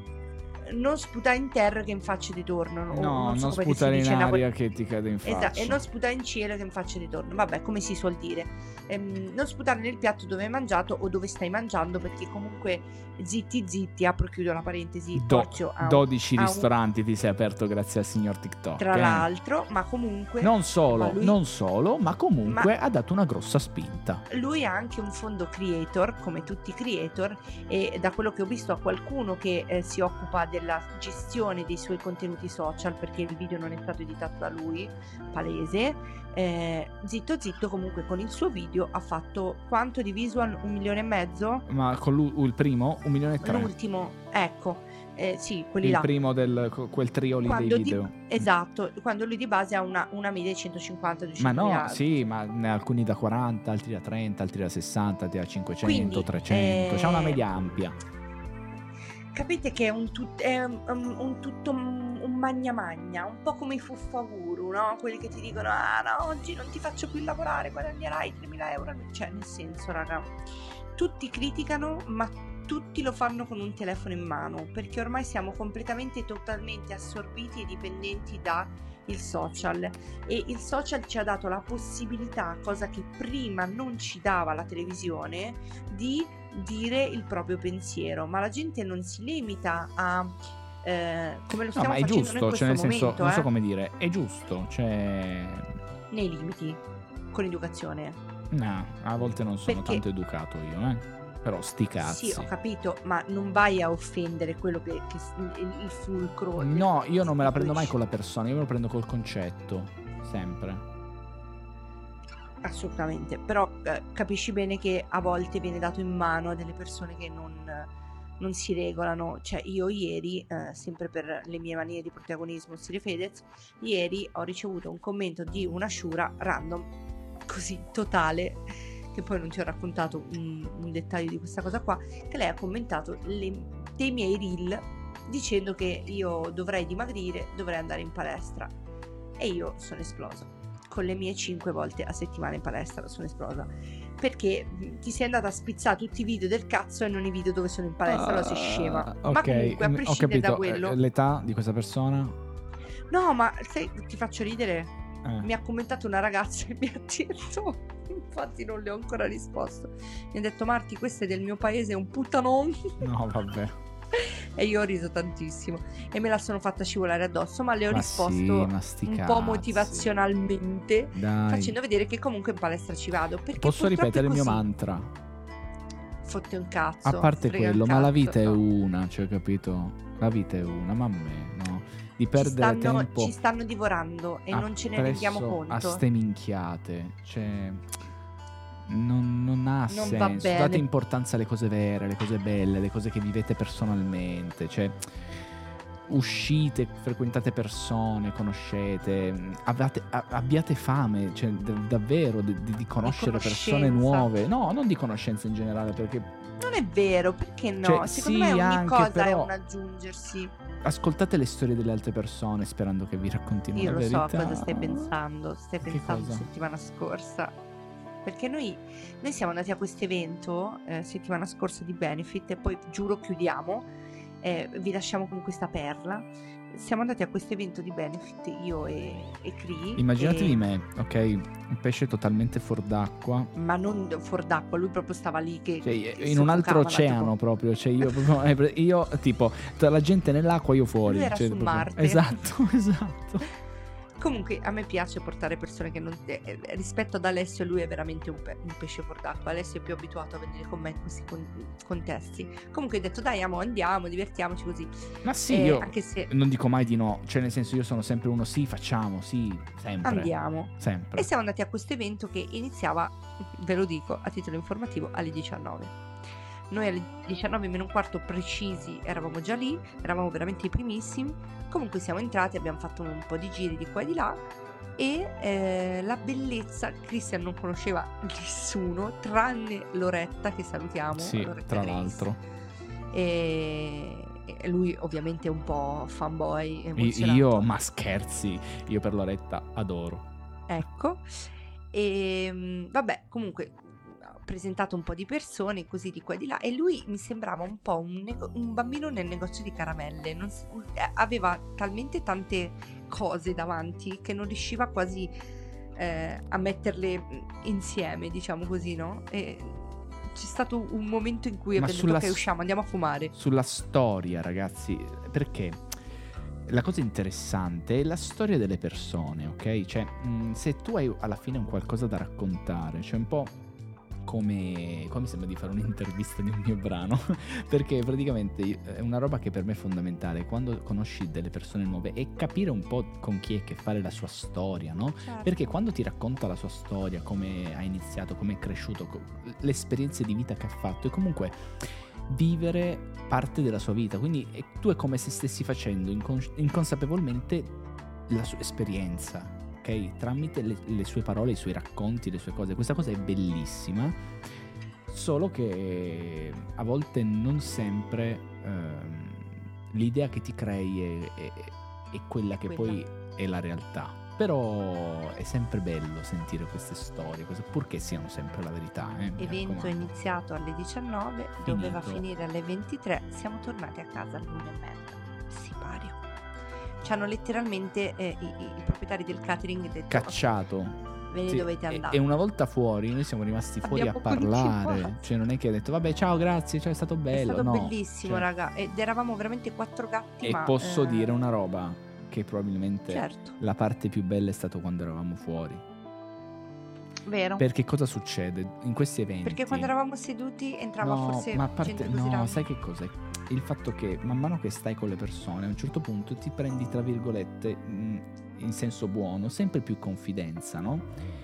non sputare in terra che in faccia di torno. no non, so non sputare in dice napoli- aria che ti cade in faccia Esatto, e non sputare in cielo che in faccia di torno. Vabbè, come si suol dire. Ehm, non sputare nel piatto dove hai mangiato o dove stai mangiando, perché comunque zitti zitti, apro e chiudo la parentesi. Do- un- 12 ha un- ristoranti ti sei aperto grazie al signor TikTok Tra eh. l'altro, ma comunque non solo lui- non solo ma comunque Ma- ha dato una grossa spinta lui ha anche un fondo creator, come tutti i creator, e da quello che ho visto ha qualcuno che eh, si occupa della gestione dei suoi contenuti social, perché il video non è stato editato da lui, palese. Eh, zitto zitto comunque con il suo video ha fatto quanto di visual? Un milione e mezzo? ma con il primo un milione e tre L'ultimo, ecco, eh, sì, quelli il là. primo del quel trio lì dei Quando di- video esatto, quando lui di base ha una, una media di 150 200 ma no mila- sì ma ne ha alcuni da 40 altri da 30 altri da 60 altri da 500 Quindi, 300 c'è una eh, media ampia Capite che è un, tut- è un, un- un tutto un, un magna magna, un po' come i fuffaguru, no? Quelli che ti dicono, ah no, oggi non ti faccio più lavorare, guadagnerai 3.000 euro. Cioè, nel senso, raga, tutti criticano, ma tutti lo fanno con un telefono in mano, perché ormai siamo completamente e totalmente assorbiti e dipendenti da il social e il social ci ha dato la possibilità, cosa che prima non ci dava la televisione, di dire il proprio pensiero, ma la gente non si limita a eh, come lo no stiamo ma è giusto cioè nel senso momento, non so eh, come dire è giusto cioè nei limiti, con educazione. no a volte non sono Perché- tanto educato io eh però sti cazzi Sì, ho capito, ma non vai a offendere quello che, che il, fulcro. No, io non me la prendo mai con la persona, io me lo prendo col concetto. Sempre. Assolutamente, però eh, capisci bene che a volte viene dato in mano a delle persone che non, non si regolano. Cioè, io ieri, eh, sempre per le mie manie di protagonismo, stile Fedez, ieri ho ricevuto un commento di una Shura random, così totale, che poi non ti ho raccontato un, un dettaglio di questa cosa qua, che lei ha commentato le- dei miei reel dicendo che io dovrei dimagrire, dovrei andare in palestra. E io sono esplosa. Con le mie 5 volte a settimana in palestra sono esplosa. Perché ti sei andata a spizzare tutti i video del cazzo e non i video dove sono in palestra, allora sei scema. Ah, Ma comunque, a prescindere da quello... Eh, L'età di questa persona? No, ma sai, ti faccio ridere. Eh. Mi ha commentato una ragazza e mi ha detto, infatti non le ho ancora risposto. Mi ha detto Marti, questo è del mio paese, è un puttanon. No, vabbè. e io ho riso tantissimo e me la sono fatta scivolare addosso, ma le ho Ma risposto sì, un po' motivazionalmente, Dai. facendo vedere che comunque in palestra ci vado. Perché Posso ripetere è il mio mantra? Fotte un cazzo. A parte quello, ma la vita è no. una, cioè, capito? La vita è una, ma a me, no? Di Ci perdere stanno, tempo ci stanno divorando e non ce ne rendiamo conto. a ste minchiate, cioè... Non, non ha Non senso. Date importanza alle cose vere, alle cose belle, alle cose che vivete personalmente. Cioè, uscite, frequentate persone, conoscete, abbiate- abbiate fame, cioè, d- davvero, di, di- di conoscere persone conoscenza. nuove. No, non di conoscenza in generale, perché Non è vero, perché no? Cioè, Secondo sì, me ogni cosa è però- un aggiungersi. ascoltate le storie delle altre persone sperando che vi raccontino Io la lo so verità. cosa stai pensando, stai Che pensando cosa? settimana scorsa. Perché noi, noi siamo andati a questo evento eh, settimana scorsa di Benefit e poi giuro chiudiamo, eh, vi lasciamo con questa perla. Siamo andati a questo evento di Benefit io e, e Cree. Immaginatevi e- me, ok? Un pesce totalmente fuor d'acqua. Ma non fuori d'acqua, lui proprio stava lì che... Cioè, che in un altro oceano tipo- proprio, cioè io, proprio- eh, io tipo tra la gente nell'acqua io fuori. Lui era cioè, proprio- Marte. Esatto, esatto. Comunque a me piace portare persone che non... eh, eh, rispetto ad Alessio lui è veramente un, pe- un pesce fuor d'acqua, Alessio è più abituato a venire con me in questi con- contesti. Comunque ho detto dai amo, andiamo, divertiamoci così. Ma sì, Eh, io Anche se non dico mai di no, cioè nel senso io sono sempre uno sì, facciamo, sì, sempre. andiamo. Sempre. E siamo andati a questo evento che iniziava, ve lo dico a titolo informativo, alle 19. Noi alle 19 meno un quarto precisi eravamo già lì, eravamo veramente i primissimi. Comunque siamo entrati, abbiamo fatto un po' di giri di qua e di là e eh, la bellezza, Christian non conosceva nessuno tranne Loretta che salutiamo. Sì, Loretta tra Grace. l'altro. E, lui ovviamente è un po' fanboy. Emozionato. Io, ma scherzi, io per Loretta adoro. Ecco, e mm, vabbè, comunque presentato un po' di persone così di qua e di là e lui mi sembrava un po' un, nego- un bambino nel negozio di caramelle, non s- eh, aveva talmente tante cose davanti che non riusciva quasi eh, a metterle mm, insieme, diciamo così, no? E c'è stato un momento in cui abbiamo detto ok usciamo, andiamo a fumare. Sulla storia, ragazzi, perché la cosa interessante è la storia delle persone, ok? Cioè, mh, se tu hai alla fine un qualcosa da raccontare, cioè un po' come... qua mi sembra di fare un'intervista di un mio brano, perché praticamente è una roba che per me è fondamentale, quando conosci delle persone nuove, è capire un po' con chi è che fare la sua storia, no? Certo. Perché quando ti racconta la sua storia, come ha iniziato, come è cresciuto, le esperienze di vita che ha fatto, è comunque vivere parte della sua vita. Quindi tu è come se stessi facendo incons- inconsapevolmente la sua esperienza, ok? Tramite le, le sue parole, i suoi racconti, le sue cose. Questa cosa è bellissima. Solo che a volte non sempre ehm, l'idea che ti crei è, è- è quella che Quella. poi è la realtà. Però è sempre bello sentire queste storie, queste- purché siano sempre la verità. eh, Evento iniziato alle 19, Finito. doveva finire alle 23, siamo tornati a casa e mezza. Sipario. Ci hanno letteralmente eh, i, i- proprietari del catering detto Cacciato. ve ne Sì, dovete e- andare. E una volta fuori noi siamo rimasti fuori Abbiamo a parlare. Cioè non è che ha detto vabbè ciao grazie, cioè è stato È bello. stato no, bellissimo, cioè, raga. Ed eravamo veramente quattro gatti. E ma, posso eh, dire una roba che probabilmente Certo, la parte più bella è stato quando eravamo fuori. Vero. Perché cosa succede in questi eventi? Perché quando eravamo seduti entrava no, forse ma a parte, no, sai che cos'è? Il fatto che man mano che stai con le persone, a un certo punto ti prendi, tra virgolette, mh, in senso buono, sempre più confidenza, no?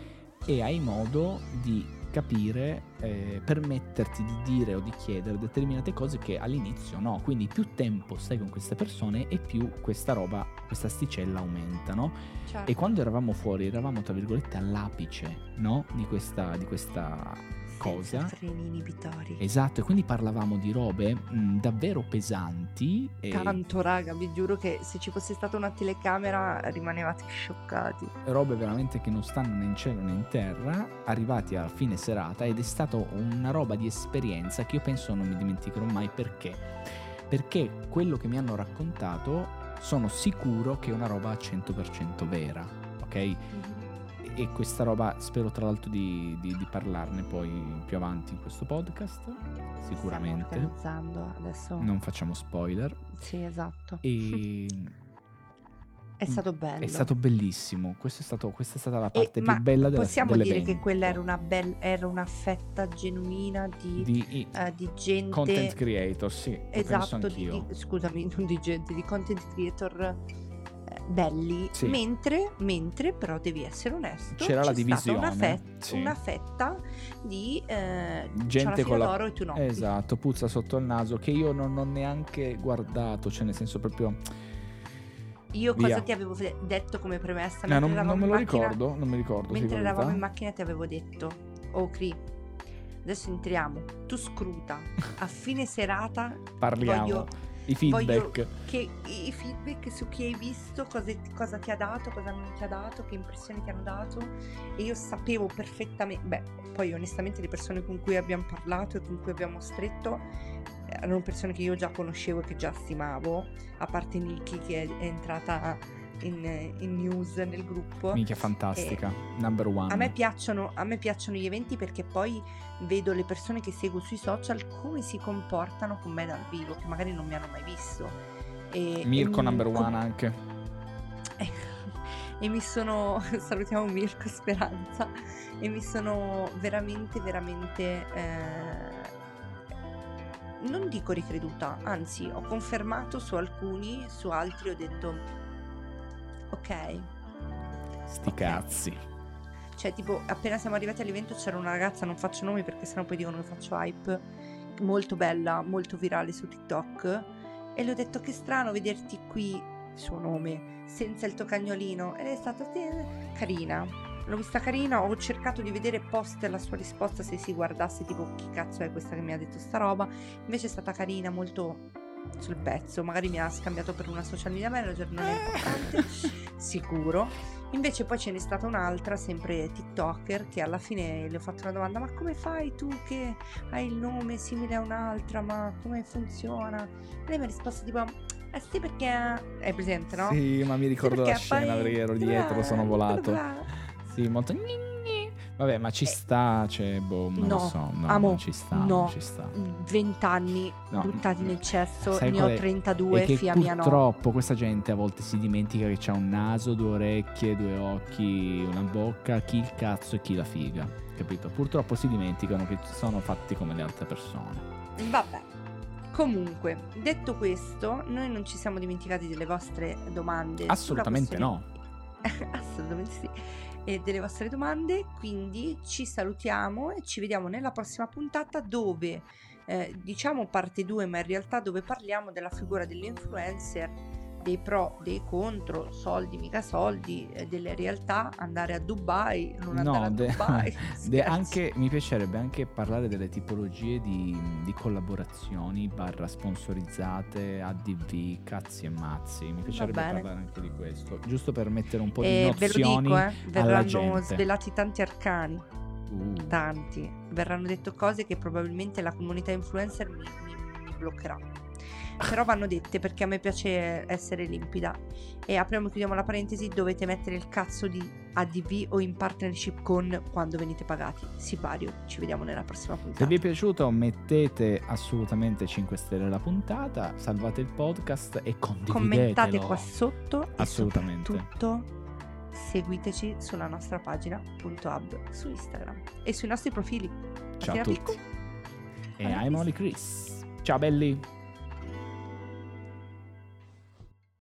e hai modo di capire, eh, permetterti di dire o di chiedere determinate cose che all'inizio no. Quindi più tempo stai con queste persone e più questa roba, questa asticella aumenta, no? Certo. E quando eravamo fuori eravamo tra virgolette all'apice, no? Di questa, di questa cosa. Senza freni inibitori. Esatto, e quindi parlavamo di robe mh, davvero pesanti. E Tanto, raga, vi giuro che se ci fosse stata una telecamera rimanevate scioccati. robe veramente che non stanno né in cielo né in terra, arrivati a fine serata ed è stata una roba di esperienza che io penso non mi dimenticherò mai perché. Perché quello che mi hanno raccontato sono sicuro che è una roba 100% vera, ok? E questa roba spero tra l'altro di, di- di parlarne poi più avanti in questo podcast, sicuramente. adesso. Non facciamo spoiler. Sì, esatto. E È stato bello. è stato bellissimo. È stato- questa è stata la E- parte ma più bella della, Possiamo dire che dell'evento. quella era una, bel- era una fetta genuina di, di eh, di gente. content creator, sì, esatto, di, scusami, non di gente, di content creator belli. Sì. Mentre, mentre, però devi essere onesto, C'era la stata una, divisione, fet- sì. una fetta di eh, Gente con la- e tu no. Esatto, puzza sotto il naso che io non ho neanche guardato, cioè nel senso proprio Io Via. cosa ti avevo de- detto come premessa? No, non, non me lo macchina- ricordo, non mi ricordo. Mentre eravamo in macchina ti avevo detto, oh Cri, adesso entriamo, tu scruta, a fine serata Parliamo, voglio- i feedback. che i feedback su chi hai visto, cosa, cosa ti ha dato, cosa non ti ha dato, che impressioni ti hanno dato e io sapevo perfettamente, beh, poi onestamente le persone con cui abbiamo parlato e con cui abbiamo stretto erano persone che io già conoscevo e che già stimavo, a parte Nikki che è, è entrata in, in news nel gruppo. Minchia fantastica, number one. A me, piacciono, a me piacciono gli eventi perché poi vedo le persone che seguo sui social come si comportano con me dal vivo, che magari non mi hanno mai visto. E, Mirko e mi- number com- one anche. e mi sono salutiamo Mirko Speranza e mi sono veramente veramente eh, non dico ricreduta anzi ho confermato su alcuni su altri ho detto ok Sti Ok. cazzi. Cioè tipo appena siamo arrivati all'evento c'era una ragazza non faccio nomi perché sennò poi dicono che faccio hype molto bella molto virale su TikTok e le ho detto che strano vederti qui il suo nome senza il tuo cagnolino. Ed è stata sì, carina. L'ho vista carina ho cercato di vedere post la sua risposta se si guardasse tipo chi cazzo è questa che mi ha detto sta roba? Invece è stata carina molto sul pezzo magari mi ha scambiato per una social media manager non è importante sicuro Invece poi ce n'è stata un'altra, sempre TikToker, che alla fine le ho fatto una domanda, ma come fai tu che hai il nome simile a un'altra, ma come funziona? E lei mi ha risposto tipo, eh sì perché è presente, no? Sì, ma mi ricordo la perché scena perché ero dietro, sono volato. Sì, molto. Vabbè, ma ci sta, cioè, boh, non lo No, so. No, amo, non ci sta, no. non ci sta. 20 anni No, buttati nel cesso, sai ne ho è? 32, e che fia mia no. purtroppo questa gente a volte si dimentica che c'ha un naso, due orecchie, due occhi, una bocca, chi il cazzo e chi la figa, capito? Purtroppo si dimenticano che sono fatti come le altre persone. Vabbè. Comunque, detto questo, noi non ci siamo dimenticati delle vostre domande. Assolutamente no. Assolutamente sì. E delle vostre domande, quindi ci salutiamo e ci vediamo nella prossima puntata dove eh, diciamo parte 2, ma in realtà dove parliamo della figura dell'influencer, dei pro, dei contro, soldi, mica soldi, eh, delle realtà, andare a Dubai, non No, andare a de- Dubai. De- anche, mi piacerebbe anche parlare delle tipologie di, di collaborazioni barra sponsorizzate, ADV, cazzi e mazzi. Mi piacerebbe parlare anche di questo, giusto per mettere un po' di E ve lo nozioni dico, eh, alla verranno gente. svelati tanti arcani. Uh, tanti. Verranno detto cose che probabilmente la comunità influencer mi, mi- mi bloccherà. Però vanno dette perché a me piace essere limpida. E apriamo e chiudiamo la parentesi, dovete mettere il cazzo di ADV o in partnership con quando venite pagati. Sipario, ci vediamo nella prossima Se puntata. vi è piaciuto mettete assolutamente 5 stelle alla puntata, salvate il podcast e condividetelo. Commentate qua sotto Assolutamente. e soprattutto seguiteci sulla nostra pagina .hub su Instagram e sui nostri profili. Ciao a Picco. tutti. E I'm Oli Chris. Ciao belli.